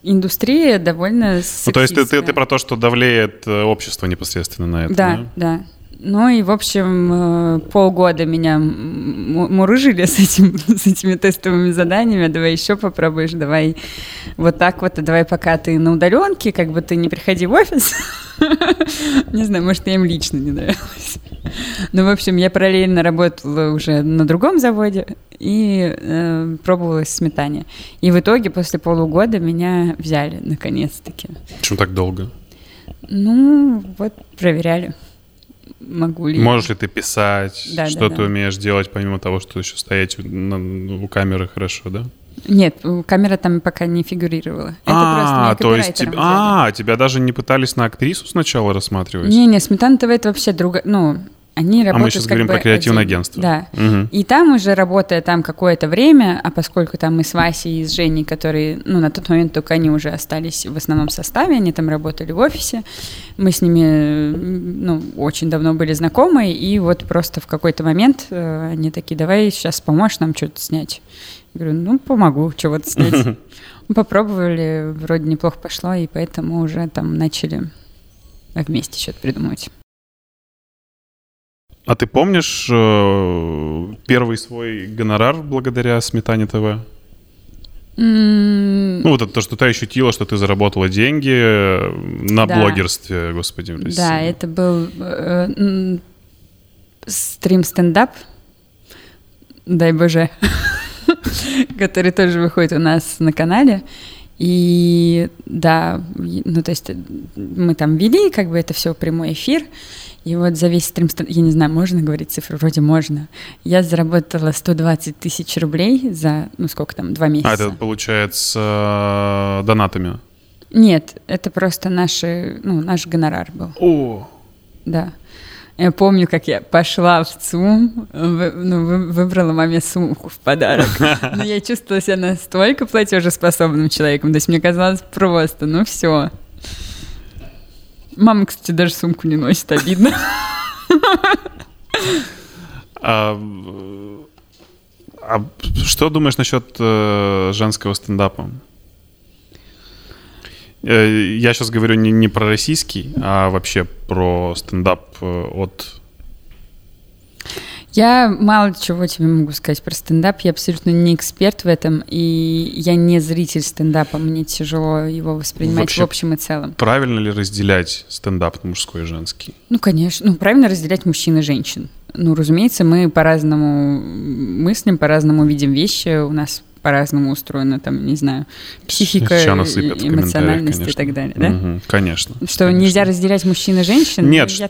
индустрия довольно Ну, то есть ты, ты, ты про то, что давлеет э, общество непосредственно на это, да? Да, да. Ну и, в общем, э, полгода меня мурыжили с, этим, с этими тестовыми заданиями. Давай еще попробуешь, давай вот так вот, а давай пока ты на удаленке, как бы ты не приходи в офис. Не знаю, может, я им лично не нравилась. Ну, в общем, я параллельно работала уже на другом заводе и э, пробовала сметание. И в итоге после полугода меня взяли, наконец-таки. Почему так долго? Ну, вот проверяли могу ли... Можешь ли ты писать, да, что да, ты да. умеешь делать, помимо того, что еще стоять у, камеры хорошо, да? Нет, камера там пока не фигурировала. Это а, то есть тебя, а, тебя даже не пытались на актрису сначала рассматривать? Не, не, Сметана ТВ это вообще другая, ну они работают. А мы сейчас говорим про креативное один. агентство. Да. Угу. И там уже работая там какое-то время, а поскольку там мы с Васей и с Женей, которые, ну, на тот момент только они уже остались в основном составе, они там работали в офисе, мы с ними, ну, очень давно были знакомы, и вот просто в какой-то момент э, они такие, давай сейчас поможешь нам что-то снять. Я говорю, ну, помогу чего-то снять. Попробовали, вроде неплохо пошло, и поэтому уже там начали вместе что-то придумывать. А ты помнишь э, первый свой гонорар благодаря Сметане ТВ? Mm. Ну, вот это то, что ты ощутила, что ты заработала деньги на да. блогерстве, господи. Да, это был э, стрим стендап, дай боже, который тоже выходит у нас на канале. И да, ну то есть мы там вели как бы это все прямой эфир, и вот за весь стрим, я не знаю, можно говорить цифру? Вроде можно. Я заработала 120 тысяч рублей за, ну сколько там, два месяца. А это получается э, донатами? Нет, это просто наши, ну, наш гонорар был. О! Да. Я помню, как я пошла в ЦУМ, вы, ну, выбрала маме сумку в подарок. Но я чувствовала себя настолько платежеспособным человеком. То есть мне казалось просто, ну все, Мама, кстати, даже сумку не носит, обидно. А, а что думаешь насчет э, женского стендапа? Э, я сейчас говорю не, не про российский, а вообще про стендап э, от я мало чего тебе могу сказать про стендап. Я абсолютно не эксперт в этом, и я не зритель стендапа. Мне тяжело его воспринимать Вообще, в общем и целом. Правильно ли разделять стендап на мужской и женский? Ну, конечно. Ну, правильно разделять мужчин и женщин. Ну, разумеется, мы по-разному мыслим, по-разному видим вещи. У нас по-разному устроена, там, не знаю, психика, эмоциональность и так далее, да? Угу, конечно. Что конечно. нельзя разделять мужчин и женщин? Нет, что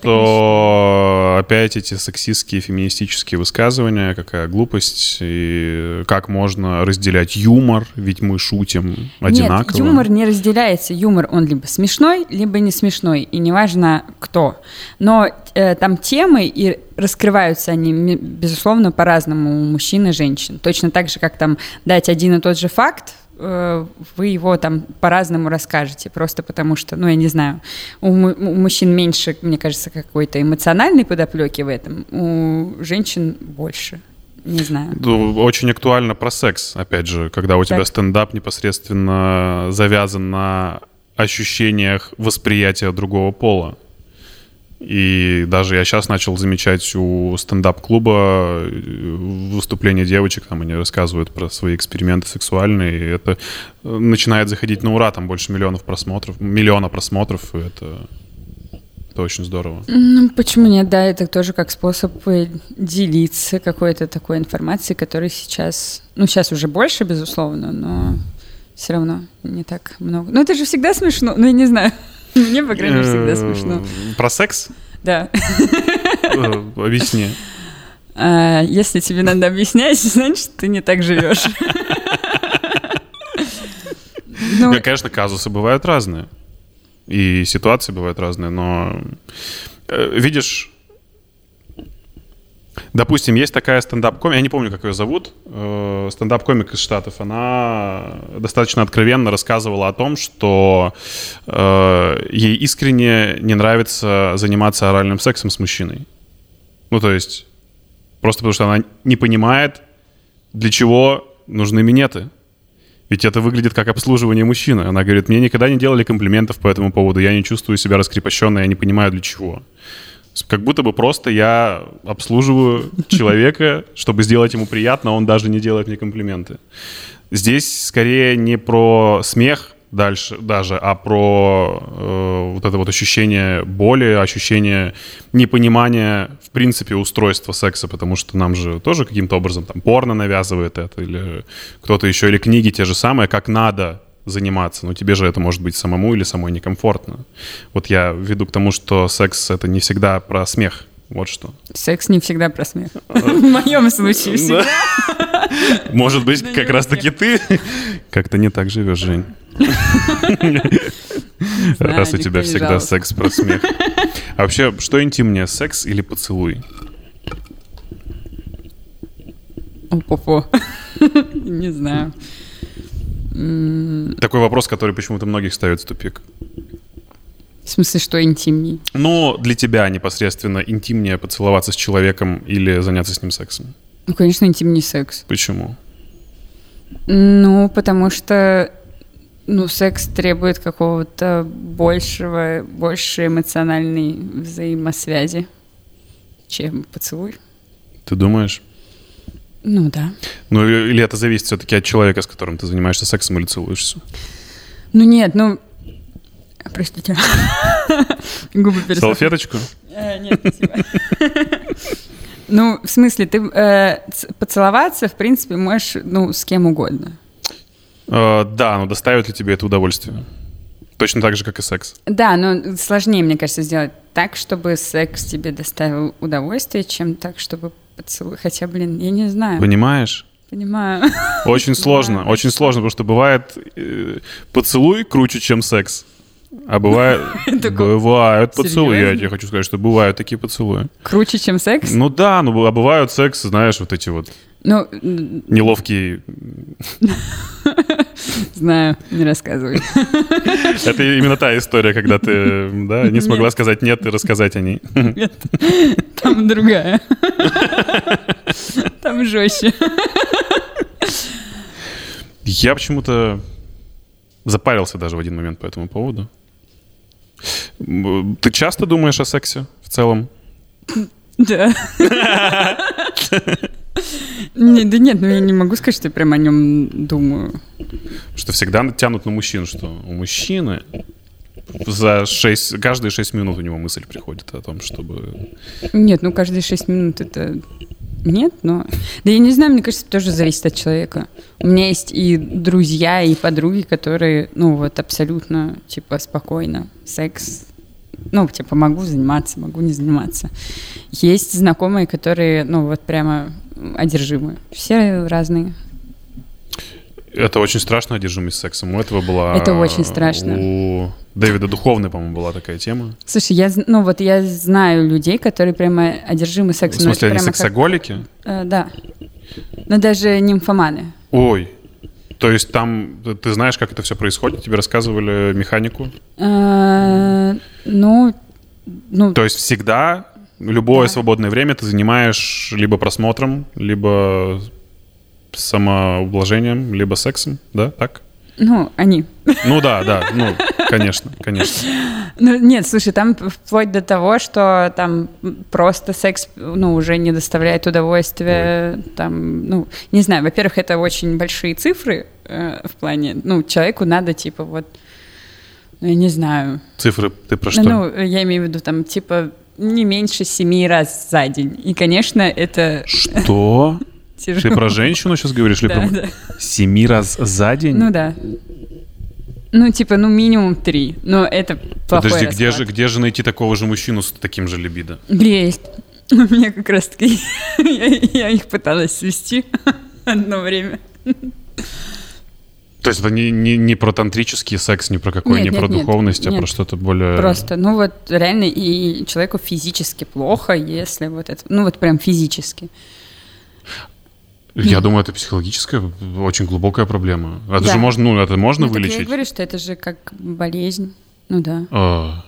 опять эти сексистские, феминистические высказывания, какая глупость, и как можно разделять юмор, ведь мы шутим одинаково. Нет, юмор не разделяется. Юмор, он либо смешной, либо не смешной, и неважно кто. Но э, там темы и раскрываются они, безусловно, по-разному у мужчин и женщин. Точно так же, как там дать один и тот же факт, вы его там по-разному расскажете, просто потому что, ну, я не знаю, у, у мужчин меньше, мне кажется, какой-то эмоциональной подоплеки в этом, у женщин больше. Не знаю. Очень актуально про секс, опять же, когда у тебя так. стендап непосредственно завязан на ощущениях восприятия другого пола. И даже я сейчас начал замечать у стендап-клуба э, выступления девочек, там они рассказывают про свои эксперименты сексуальные, и это э, начинает заходить на ура, там больше миллионов просмотров, миллиона просмотров, и это, это очень здорово. Ну, почему нет? Да, это тоже как способ э, делиться какой-то такой информацией, которой сейчас, ну, сейчас уже больше, безусловно, но все равно не так много. Ну, это же всегда смешно, ну, я не знаю. Мне, по крайней мере, всегда смешно. Про секс? Да. Э, объясни. А, если тебе надо объяснять, значит, ты не так живешь. Ну, конечно, казусы бывают разные. И ситуации бывают разные, но э, видишь, Допустим, есть такая стендап-комик, я не помню, как ее зовут, э, стендап-комик из Штатов, она достаточно откровенно рассказывала о том, что э, ей искренне не нравится заниматься оральным сексом с мужчиной. Ну, то есть, просто потому что она не понимает, для чего нужны минеты. Ведь это выглядит как обслуживание мужчины. Она говорит, мне никогда не делали комплиментов по этому поводу, я не чувствую себя раскрепощенной, я не понимаю для чего. Как будто бы просто я обслуживаю человека, чтобы сделать ему приятно, а он даже не делает мне комплименты. Здесь скорее не про смех дальше даже, а про э, вот это вот ощущение боли, ощущение непонимания в принципе устройства секса, потому что нам же тоже каким-то образом там порно навязывает это или кто-то еще, или книги те же самые, как надо заниматься, но тебе же это может быть самому или самой некомфортно. Вот я веду к тому, что секс — это не всегда про смех. Вот что. Секс не всегда про смех. В моем случае всегда. Может быть, как раз-таки ты как-то не так живешь, Жень. Раз у тебя всегда секс про смех. А вообще, что интимнее, секс или поцелуй? Опа-по. Не знаю. Такой вопрос, который почему-то многих ставит в тупик. В смысле, что интимней? Ну, для тебя непосредственно интимнее поцеловаться с человеком или заняться с ним сексом? Ну, конечно, интимней секс. Почему? Ну, потому что ну, секс требует какого-то большего, большей эмоциональной взаимосвязи, чем поцелуй. Ты думаешь? Ну да. Ну или это зависит все-таки от человека, с которым ты занимаешься сексом или целуешься? Ну нет, ну... Простите. Губы пересохли. Салфеточку? Э, нет, спасибо. Ну, в смысле, ты э, поцеловаться, в принципе, можешь, ну, с кем угодно. Э, да, но доставит ли тебе это удовольствие? Точно так же, как и секс. Да, но сложнее, мне кажется, сделать так, чтобы секс тебе доставил удовольствие, чем так, чтобы поцелуй. Хотя, блин, я не знаю. Понимаешь? Понимаю. Очень сложно, очень сложно, потому что бывает э, поцелуй круче, чем секс. А бывает, бывают поцелуи, я тебе хочу сказать, что бывают такие поцелуи. Круче, чем секс? Ну да, ну а бывают секс, знаешь, вот эти вот ну, неловкие... Знаю, не рассказывай. Это именно та история, когда ты да, не смогла нет. сказать нет и рассказать о ней. Нет, там другая. Там жестче. Я почему-то запарился даже в один момент по этому поводу. Ты часто думаешь о сексе в целом? Да. Не, да нет, ну я не могу сказать, что я прям о нем думаю. Что всегда тянут на мужчин, что у мужчины за 6, каждые 6 минут у него мысль приходит о том, чтобы... Нет, ну каждые 6 минут это... Нет, но... Да я не знаю, мне кажется, тоже зависит от человека. У меня есть и друзья, и подруги, которые, ну вот, абсолютно, типа, спокойно. Секс, ну, типа, могу заниматься, могу не заниматься. Есть знакомые, которые, ну, вот прямо одержимы. Все разные. Это очень страшно, одержимость сексом. У этого была... Это очень страшно. У Дэвида Духовной, по-моему, была такая тема. Слушай, я, ну вот я знаю людей, которые прямо одержимы сексом. В смысле, они сексоголики? Как... Э, да. Но даже нимфоманы. Ой. То есть там, ты знаешь, как это все происходит? Тебе рассказывали механику? Э, ну, ну... То есть всегда любое да. свободное время ты занимаешь либо просмотром, либо самоублажением, либо сексом, да, так? Ну, они. Ну да, да, ну, конечно, конечно. Ну, нет, слушай, там вплоть до того, что там просто секс, ну, уже не доставляет удовольствия, Ой. там, ну, не знаю, во-первых, это очень большие цифры э, в плане, ну, человеку надо, типа, вот, ну, я не знаю. Цифры ты про что? Ну, я имею в виду, там, типа, не меньше семи раз за день. И, конечно, это... Что? Ты про женщину сейчас говоришь? Да, да. Семи раз за день? Ну да. Ну, типа, ну, минимум три. Но это плохой Подожди, где же, где же найти такого же мужчину с таким же либидо? Есть. У меня как раз-таки... я, я их пыталась свести одно время. То есть это не, не, не про тантрический секс, не про какой, Нет, не нет, про нет, духовность, а нет. про что-то более... Просто, ну вот реально и человеку физически плохо, если вот это, ну вот прям физически. Я думаю, это психологическая, очень глубокая проблема. Это Да. же можно, ну, это можно Ну, так я вылечить. говорю, что это же как болезнь. Ну да. А,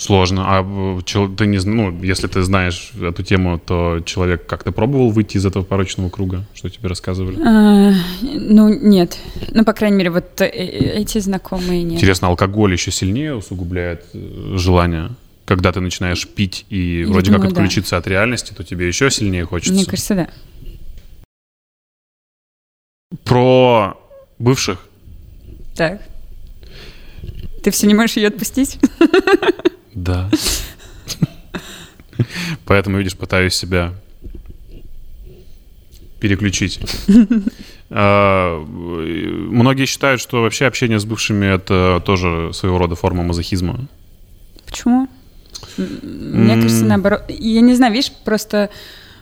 Сложно. А э, ты не, ну, если ты знаешь эту тему, то человек как-то пробовал выйти из этого порочного круга, что тебе рассказывали? А, ну, нет. Ну, по крайней мере, вот э, э, эти знакомые нет. Интересно, алкоголь еще сильнее усугубляет желание? Когда ты начинаешь пить и Я вроде думаю, как да. отключиться от реальности, то тебе еще сильнее хочется. Мне кажется, да. Про бывших. Так. Ты все не можешь ее отпустить? Да. Поэтому, видишь, пытаюсь себя переключить. А, Многие считают, что вообще общение с бывшими — это тоже своего рода форма мазохизма. Почему? Мне кажется, наоборот. Я не знаю, видишь, просто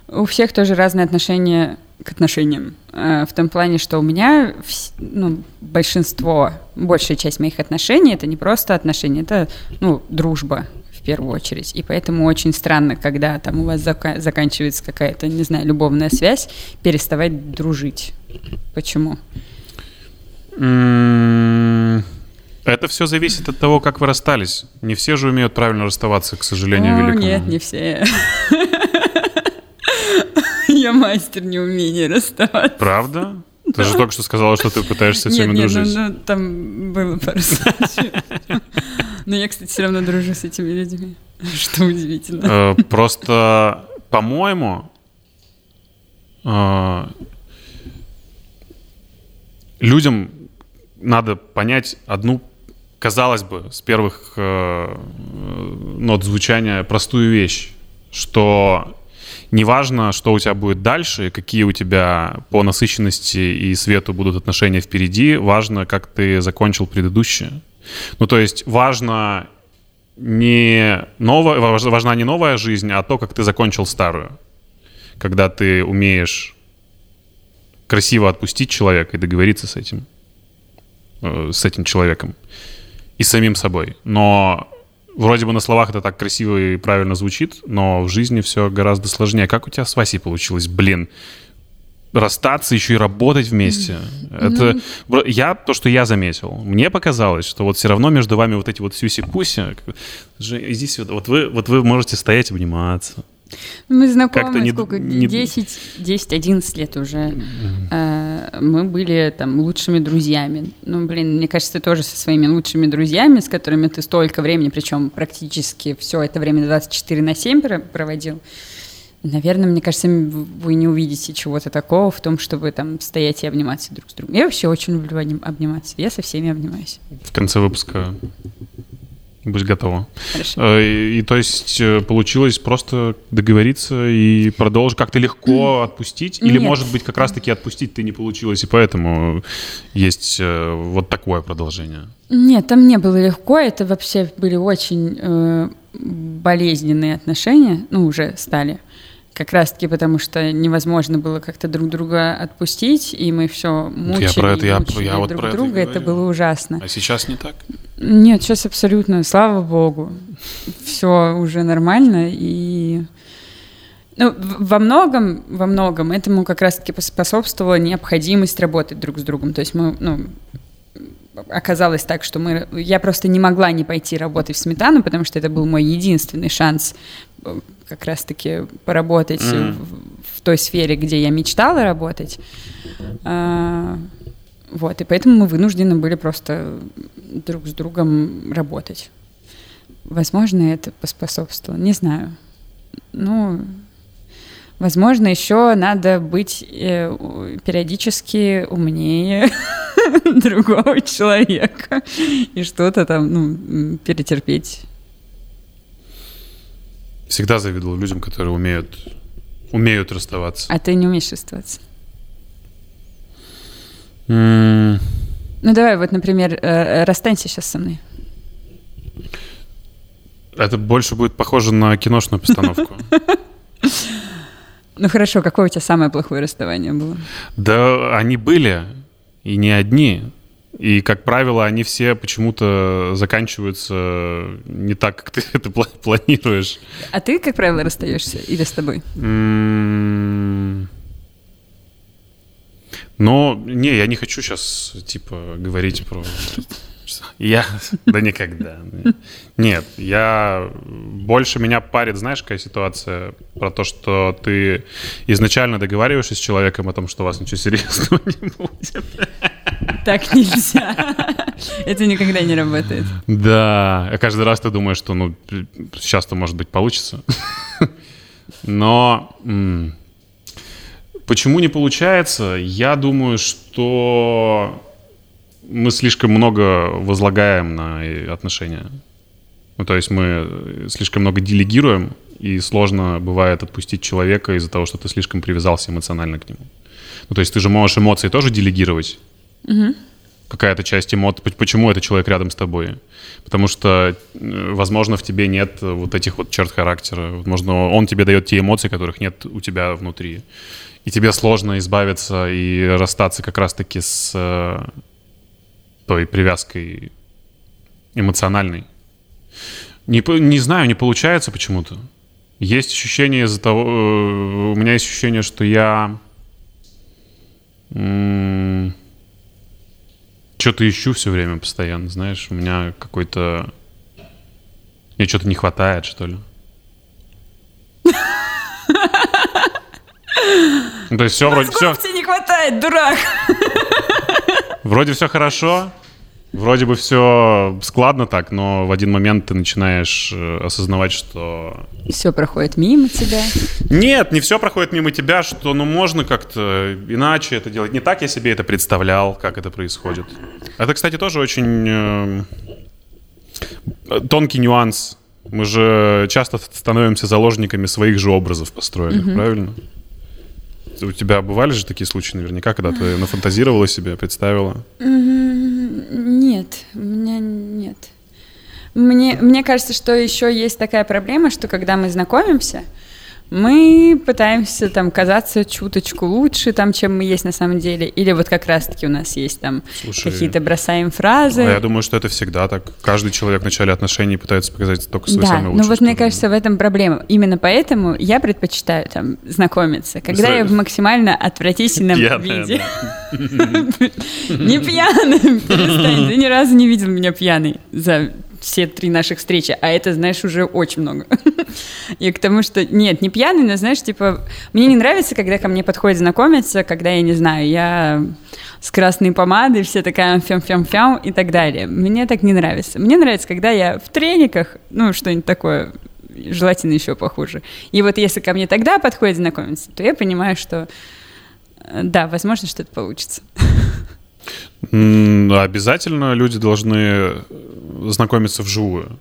у всех тоже разные отношения к отношениям. Э, В том плане, что у меня ну, большинство, большая часть моих отношений это не просто отношения, это ну, дружба в первую очередь. И поэтому очень странно, когда там у вас зака- заканчивается какая-то, не знаю, любовная связь, переставать дружить. Почему? М, Это все зависит от того, как вы расстались. Не все же умеют правильно расставаться, к сожалению, О, великому. нет, не все. Я мастер неумения расставаться. Правда? Ты же только что сказала, что ты пытаешься с Нет, ними нет, дружить. ну, ну, там было пару случаев. Но я, кстати, все равно дружу с этими людьми. Что удивительно. Э, Просто, по-моему, э, людям надо понять одну, казалось бы, с первых э, нот звучания простую вещь, что неважно, что у тебя будет дальше, какие у тебя по насыщенности и свету будут отношения впереди, важно, как ты закончил предыдущее. Ну, то есть важно не новая, важ- важна не новая жизнь, а то, как ты закончил старую. Когда ты умеешь красиво отпустить человека и договориться с этим, э, с этим человеком и самим собой. Но вроде бы на словах это так красиво и правильно звучит, но в жизни все гораздо сложнее. Как у тебя с Васей получилось? Блин, расстаться, еще и работать вместе. Это бро- я то, что я заметил. Мне показалось, что вот все равно между вами вот эти вот сюси-пуси. иди сюда. Вот вы, вот вы можете стоять обниматься. Мы знакомы сколько? не- 10, 10-11 лет уже. Э, Мы были там лучшими друзьями. Ну, блин, мне кажется, ты тоже со своими лучшими друзьями, с которыми ты столько времени, причем практически все это время 24 на 7 про- проводил. Наверное, мне кажется, вы не увидите чего-то такого в том, чтобы там стоять и обниматься друг с другом. Я вообще очень люблю обним- обниматься. Я со всеми обнимаюсь. В конце выпуска будь готова. Хорошо. Э, И, и то есть э, получилось просто договориться и продолжить как-то легко отпустить? Или, Нет. может быть, как раз-таки отпустить ты не получилось, и поэтому есть э, вот такое продолжение? Нет, там не было легко. Это вообще были очень э, болезненные отношения. Ну, уже стали. Как раз-таки потому, что невозможно было как-то друг друга отпустить, и мы все мучили, я про это- я- мучили я вот друг про это друга. Это говорю. было ужасно. А сейчас не так? Нет, сейчас абсолютно, слава богу, все уже нормально и ну, во многом, во многом этому как раз-таки поспособствовала необходимость работать друг с другом. То есть мы, ну, оказалось так, что мы, я просто не могла не пойти работать в сметану, потому что это был мой единственный шанс как раз-таки поработать Мгм. в, в той сфере, где я мечтала работать. А, вот, и поэтому мы вынуждены были просто друг с другом работать. Возможно, это поспособствовало, не знаю. Ну, возможно, еще надо быть э, периодически умнее другого человека и что-то там, ну, перетерпеть. Всегда завидовал людям, которые умеют, умеют расставаться. А ты не умеешь расставаться. М, Ну, давай, вот, например, э, расстанься сейчас со мной. Это больше будет похоже на киношную постановку. Ну, хорошо, какое у тебя самое плохое расставание было? Да, они были. и не одни. И, как правило, они все почему-то заканчиваются не так, как ты это планируешь. А ты, как правило, расстаешься или с тобой? Но, не, я не хочу сейчас, типа, говорить про... Я... Да никогда. Нет, я... Больше меня парит, знаешь, какая ситуация? Про то, что ты изначально договариваешься с человеком о том, что у вас ничего серьезного не будет. Так нельзя. Это никогда не работает. Да, каждый раз ты думаешь, что, ну, сейчас-то, может быть, получится. Но Почему не получается? Я думаю, что мы слишком много возлагаем на отношения. Ну, то есть мы слишком много делегируем, и сложно бывает отпустить человека из-за того, что ты слишком привязался эмоционально к нему. Ну, то есть ты же можешь эмоции тоже делегировать. Угу. Какая-то часть эмоций, почему этот человек рядом с тобой. Потому что, э, возможно, в тебе нет вот этих вот черт характера. Возможно, он тебе дает те эмоции, которых нет у тебя внутри и тебе сложно избавиться и расстаться как раз-таки с э, той привязкой эмоциональной. Не, не знаю, не получается почему-то. Есть ощущение из-за того... Э, у меня есть ощущение, что я... что-то ищу все время постоянно, знаешь. У меня какой-то... Мне что-то не хватает, что ли. То есть все вроде все... тебе не хватает, дурак. Вроде все хорошо, вроде бы все складно так, но в один момент ты начинаешь э, осознавать, что... Все проходит мимо тебя. Нет, не все проходит мимо тебя, что ну можно как-то иначе это делать. Не так я себе это представлял, как это происходит. Это, кстати, тоже очень э, тонкий нюанс. Мы же часто становимся заложниками своих же образов построенных, угу. правильно? У тебя бывали же такие случаи наверняка, когда ты нафантазировала себе, представила? Нет, у меня нет. Мне, мне кажется, что еще есть такая проблема, что когда мы знакомимся, мы пытаемся там казаться чуточку лучше, там, чем мы есть на самом деле. Или вот как раз-таки у нас есть там какие-то бросаем фразы. А я думаю, что это всегда так. Каждый человек в начале отношений пытается показать только свой да, самый лучший. ну вот мне кажется, в этом проблема. Именно поэтому я предпочитаю там знакомиться, когда я в максимально отвратительном виде. Не пьяным, перестань. Ты ни разу не видел меня пьяный за все три наших встречи, а это, знаешь, уже очень много. И к тому, что нет, не пьяный, но, знаешь, типа, мне не нравится, когда ко мне подходит знакомиться, когда, я не знаю, я с красной помадой, все такая фям-фям-фям и так далее. Мне так не нравится. Мне нравится, когда я в трениках, ну, что-нибудь такое, желательно еще похуже. И вот если ко мне тогда подходит знакомиться, то я понимаю, что э, да, возможно, что-то получится. Обязательно люди должны знакомиться вживую.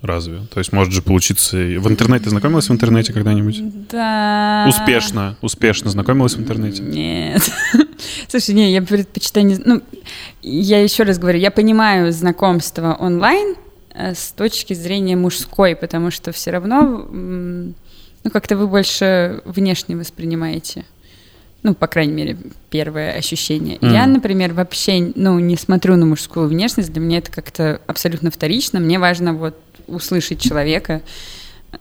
Разве? То есть может же получиться... В интернете ты знакомилась в интернете когда-нибудь? Да. Успешно, успешно знакомилась в интернете? Нет. Слушай, не, я предпочитаю... Не... Ну, я еще раз говорю, я понимаю знакомство онлайн э, с точки зрения мужской, потому что все равно, ну, как-то вы больше внешне воспринимаете ну, по крайней мере, первое ощущение. Mm. Я, например, вообще, ну, не смотрю на мужскую внешность, для меня это как-то абсолютно вторично. Мне важно вот услышать человека,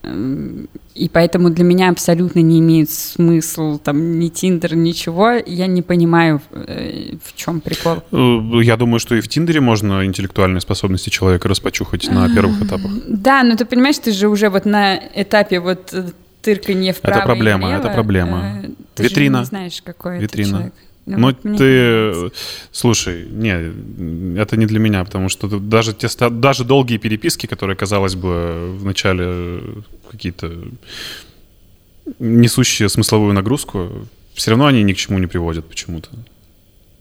эм, и поэтому для меня абсолютно не имеет смысл там ни Тиндер, ничего. Я не понимаю, э, в чем прикол. Э, я думаю, что и в Тиндере можно интеллектуальные способности человека распочухать на первых этапах. Да, но ты понимаешь, ты же уже вот на этапе вот э, тырканье вправо Это проблема, влево, это проблема. Ты Витрина. не знаешь, какой Витрина. это человек. Ну, Но вот ты, слушай, не, это не для меня, потому что даже, те, даже долгие переписки, которые, казалось бы, в начале какие-то несущие смысловую нагрузку, все равно они ни к чему не приводят почему-то.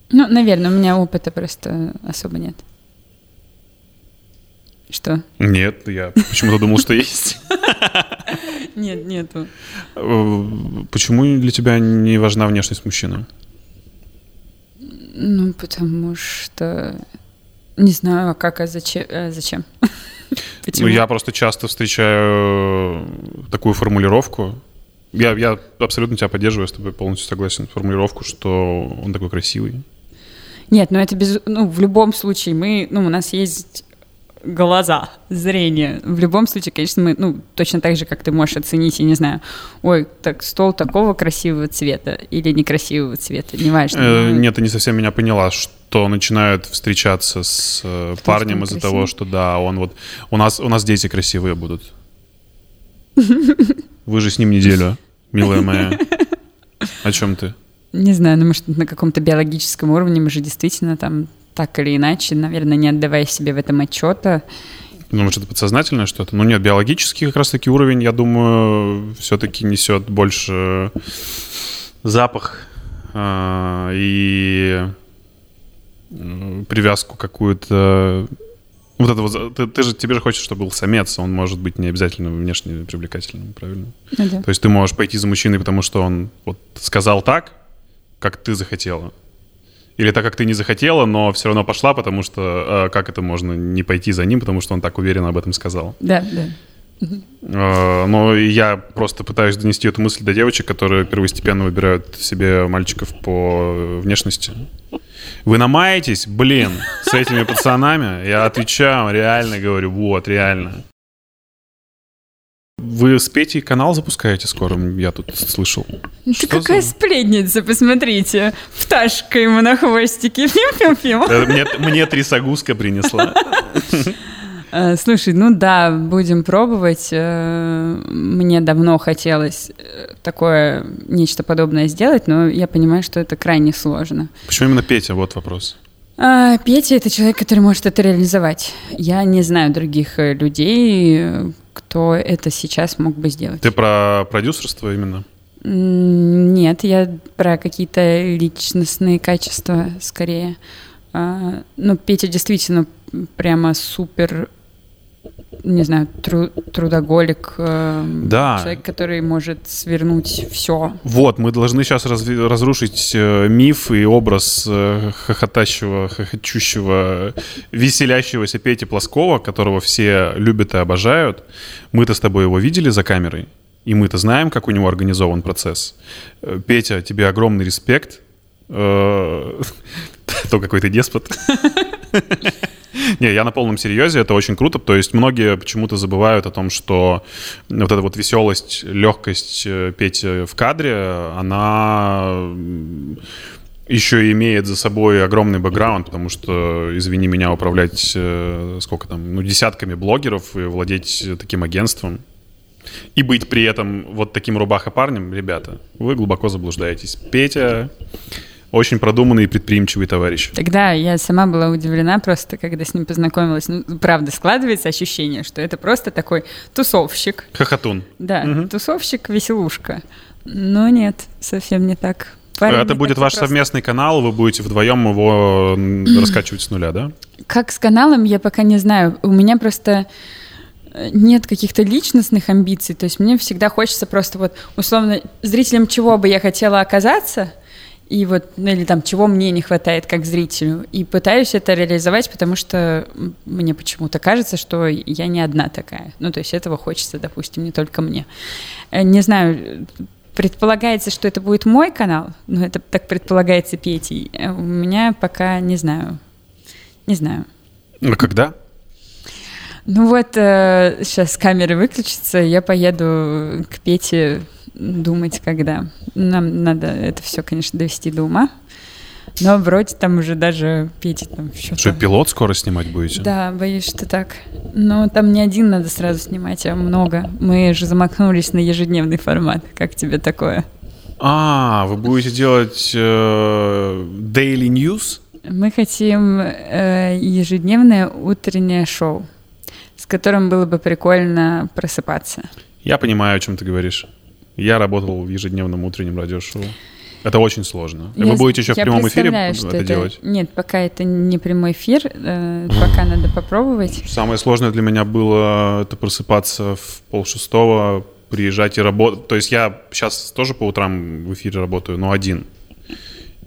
Ну, наверное, у меня опыта просто особо нет. Что? Нет, я почему-то думал, что есть. Нет, нету. Э, почему для тебя не важна внешность мужчины? Ну, потому что... Не знаю, а как, а зачем? А зачем? Ну, я просто часто встречаю такую формулировку. Я, я абсолютно тебя поддерживаю, я с тобой полностью согласен. Формулировку, что он такой красивый. Нет, ну это без... Ну, в любом случае, мы... Ну, у нас есть глаза, зрение. В любом случае, конечно, мы, ну, точно так же, как ты можешь оценить, я не знаю, ой, так стол такого красивого цвета или некрасивого цвета, неважно. Э, нет, ты не совсем меня поняла, что начинают встречаться с э, парнем из-за того, что да, он вот... У нас, у нас дети красивые будут. Вы же с ним неделю, милая моя. О чем ты? Не знаю, ну, может, на каком-то биологическом уровне мы же действительно там так или иначе, наверное, не отдавая себе в этом отчета. Ну, может, это подсознательное что-то? Ну, нет, биологический как раз-таки уровень, я думаю, все-таки несет больше запах э, и привязку какую-то. Вот это вот, ты, ты же, тебе же хочешь, чтобы был самец, он может быть не обязательно внешне привлекательным, правильно? Ну, да. То есть ты можешь пойти за мужчиной, потому что он вот сказал так, как ты захотела. Или так, как ты не захотела, но все равно пошла, потому что э, как это можно не пойти за ним, потому что он так уверенно об этом сказал. Да, да. Э, но я просто пытаюсь донести эту мысль до девочек, которые первостепенно выбирают себе мальчиков по внешности. Вы намаетесь, блин, с этими пацанами? Я отвечаю, реально говорю, вот, реально. Вы с Петей канал запускаете скоро, я тут слышал. Ты Что какая за... сплетница, посмотрите. Пташка ему на хвостике. Фим-фим-фим. Мне, мне трясогузка принесла. Э, слушай, ну да, будем пробовать. Э, мне давно хотелось э, такое, нечто подобное сделать, но я понимаю, что это крайне сложно. Почему именно Петя? Вот вопрос. А, Петя — это человек, который может это реализовать. Я не знаю других людей, кто это сейчас мог бы сделать. Ты про продюсерство именно? Нет, я про какие-то личностные качества скорее. А, ну, Петя действительно прямо супер не знаю, тру трудоголик, э, да. человек, который может свернуть все. Вот, мы должны сейчас раз разрушить э, миф и образ э, хохотащего, хохочущего, веселящегося Пети Плоскова, которого все любят и обожают. Мы-то с тобой его видели за камерой, и мы-то знаем, как у него организован процесс. Э, Петя, тебе огромный респект. Э, то какой ты деспот. Не, я на полном серьезе, это очень круто. То есть многие почему-то забывают о том, что вот эта вот веселость, легкость э, петь в кадре, она еще имеет за собой огромный бэкграунд, потому что, извини меня, управлять э, сколько там, ну, десятками блогеров и владеть таким агентством, и быть при этом вот таким рубаха парнем, ребята, вы глубоко заблуждаетесь. Петя очень продуманный и предприимчивый товарищ. Тогда я сама была удивлена просто, когда с ним познакомилась. Ну, правда, складывается ощущение, что это просто такой тусовщик. Хохотун. Да, угу. тусовщик, веселушка. Но нет, совсем не так. Парень это будет ваш просто. совместный канал, вы будете вдвоем его раскачивать с нуля, да? Как с каналом, я пока не знаю. У меня просто э, нет каких-то личностных амбиций. То есть мне всегда хочется просто вот, условно, зрителям чего бы я хотела оказаться — и вот, ну или там, чего мне не хватает как зрителю. И пытаюсь это реализовать, потому что мне почему-то кажется, что я не одна такая. Ну, то есть этого хочется, допустим, не только мне. Э, не знаю, предполагается, что это будет мой канал, но это так предполагается Петей. Э, у меня пока не знаю. Не знаю. А когда? Ну вот, э, сейчас камеры выключатся, я поеду к Пете думать, когда. Нам надо это все, конечно, довести до ума. Но вроде там уже даже Петя там что-то... Что, пилот скоро снимать будете? Да, боюсь, что так. Но там не один надо сразу снимать, а много. Мы же замахнулись на ежедневный формат. Как тебе такое? А, вы будете делать э, daily news? Мы хотим э, ежедневное утреннее шоу, с которым было бы прикольно просыпаться. Я понимаю, о чем ты говоришь. Я работал в ежедневном утреннем радиошоу. Это очень сложно. Я, Вы будете еще в прямом эфире это, это делать? Нет, пока это не прямой эфир, э, пока надо попробовать. Самое сложное для меня было это просыпаться в полшестого, приезжать и работать. То есть я сейчас тоже по утрам в эфире работаю, но один.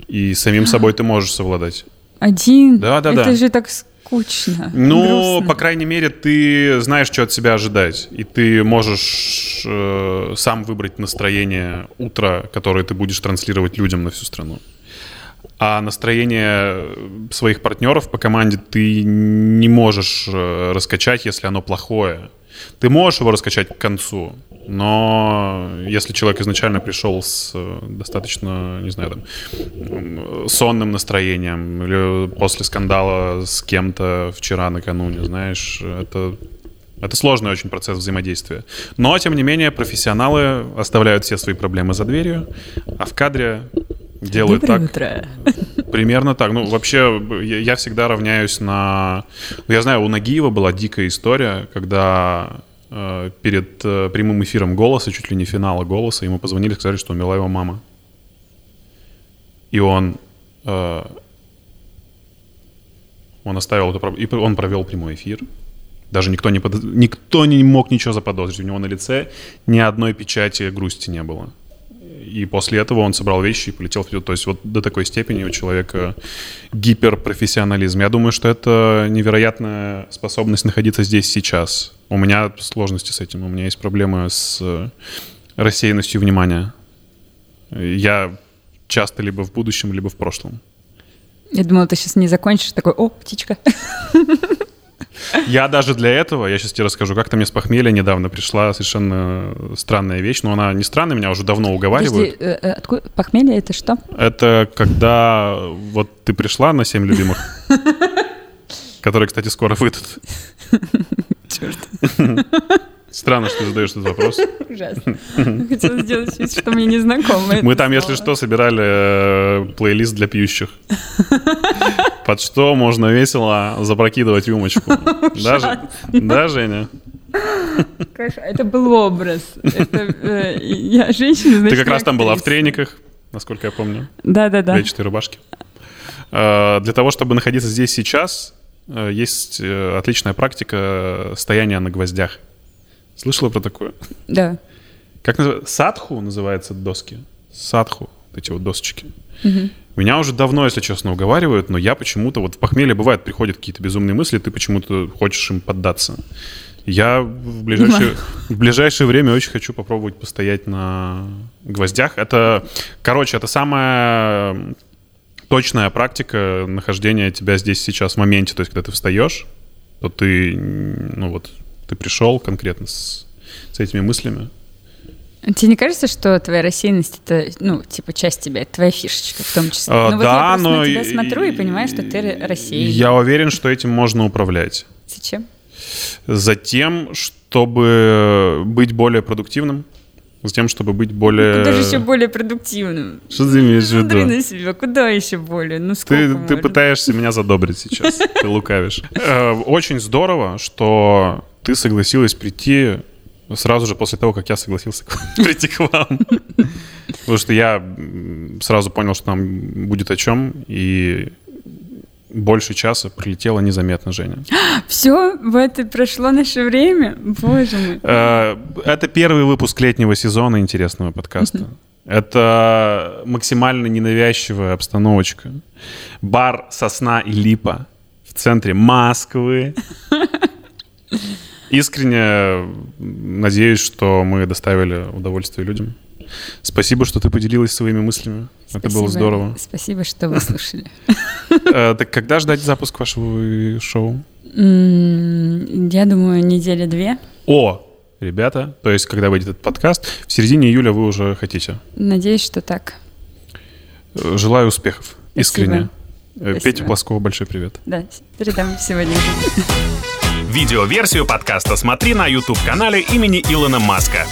И самим собой ты можешь совладать. Один? Да, да, это да. Это же так скучно. Ну, грустно. по крайней мере, ты знаешь, что от себя ожидать. И ты можешь э, сам выбрать настроение утра, которое ты будешь транслировать людям на всю страну. а настроение своих партнеров по команде ты не можешь э, раскачать, если оно плохое. Ты можешь его раскачать к концу, но если человек изначально пришел с э, достаточно, не знаю, там, сонным настроением или после скандала с кем-то вчера накануне, знаешь, это это сложный очень процесс взаимодействия. Но, тем не менее, профессионалы оставляют все свои проблемы за дверью, а в кадре делают Доброе так. утро. Примерно так. Ну, вообще, я, я всегда равняюсь на... ну, Я знаю, у Нагиева была дикая история, когда э, перед э, прямым эфиром «Голоса», чуть ли не финала «Голоса», ему позвонили, сказали, что умерла его мама. И он... э, он оставил это... И он провел прямой эфир. Даже никто не, подоз- никто не мог ничего заподозрить. У него на лице ни одной печати грусти не было. И после этого он собрал вещи и полетел вперед. То есть вот до такой степени у человека гиперпрофессионализм. Я думаю, что это невероятная способность находиться здесь сейчас. У меня сложности с этим. У меня есть проблемы с э, рассеянностью внимания. Я часто либо в будущем, либо в прошлом. Я думала, ты сейчас не закончишь, такой, о, птичка. Я даже для этого, я сейчас тебе расскажу, как-то мне с похмелья недавно пришла совершенно странная вещь, но она не странная, меня уже давно уговаривают. Подожди, э, э, откуда похмелье это что? Это когда вот ты пришла на «Семь любимых», которые, кстати, скоро выйдут. Черт, Странно, что ты задаешь этот вопрос. ужасно. Хотела сделать вид, что мне незнакомо. Мы там, если слово. что, собирали э, плейлист для пьющих. Под что можно весело запрокидывать рюмочку. Даже, да, Женя? Конечно, это был образ. Это, э, я женщина, Ты значит, как я раз там была в трениках, насколько я помню. Да-да-да. клетчатой рубашке. Э, Для того, чтобы находиться здесь сейчас, э, есть отличная практика стояния на гвоздях. Слышала про такое? Да. Как называется? Садху называется доски. Садху, эти вот досочки. Меня уже давно, если честно, уговаривают, но я почему-то, вот в похмелье бывает, приходят какие-то безумные мысли, ты почему-то хочешь им поддаться. Я в ближайшее, в ближайшее время очень хочу попробовать постоять на гвоздях. Это, короче, это самая точная практика нахождения тебя здесь сейчас в моменте. То есть, когда ты встаешь, то ты, ну вот, ты пришел конкретно с, с этими мыслями. Тебе не кажется, что твоя рассеянность это, ну, типа, часть тебя, это твоя фишечка в том числе? А, ну, вот да, я но на тебя смотрю и понимаю, что ты рассеянный. Я уверен, что этим можно управлять. Зачем? Затем, чтобы быть более продуктивным, затем, чтобы быть более... Куда же еще более продуктивным? Что ты имеешь в Смотри виду? на себя, куда еще более? Ну, Ты, ты пытаешься меня задобрить сейчас, ты лукавишь. Э, Очень здорово, что ты согласилась прийти сразу же после того, как я согласился прийти к вам. Потому что я сразу понял, что нам будет о чем, и больше часа прилетело незаметно, Женя. Все, вот и прошло наше время. Боже мой. Э, Это первый выпуск летнего сезона интересного подкаста. Это максимально ненавязчивая обстановочка. Бар «Сосна и Липа» в центре Москвы. Искренне надеюсь, что мы доставили удовольствие людям. Спасибо, что ты поделилась своими мыслями. Это было Спасибо. здорово. Спасибо, что вы слушали. Э, Так когда ждать запуск вашего шоу? Я думаю, недели две. О, ребята, то есть когда выйдет этот подкаст, в середине июля вы уже хотите. Надеюсь, что так. Э, Желаю успехов. Искренне. Э, Спасибо. Петя Плоскова, большой привет. Да, передам сегодня. Видеоверсию подкаста смотри на YouTube-канале имени Илона Маска.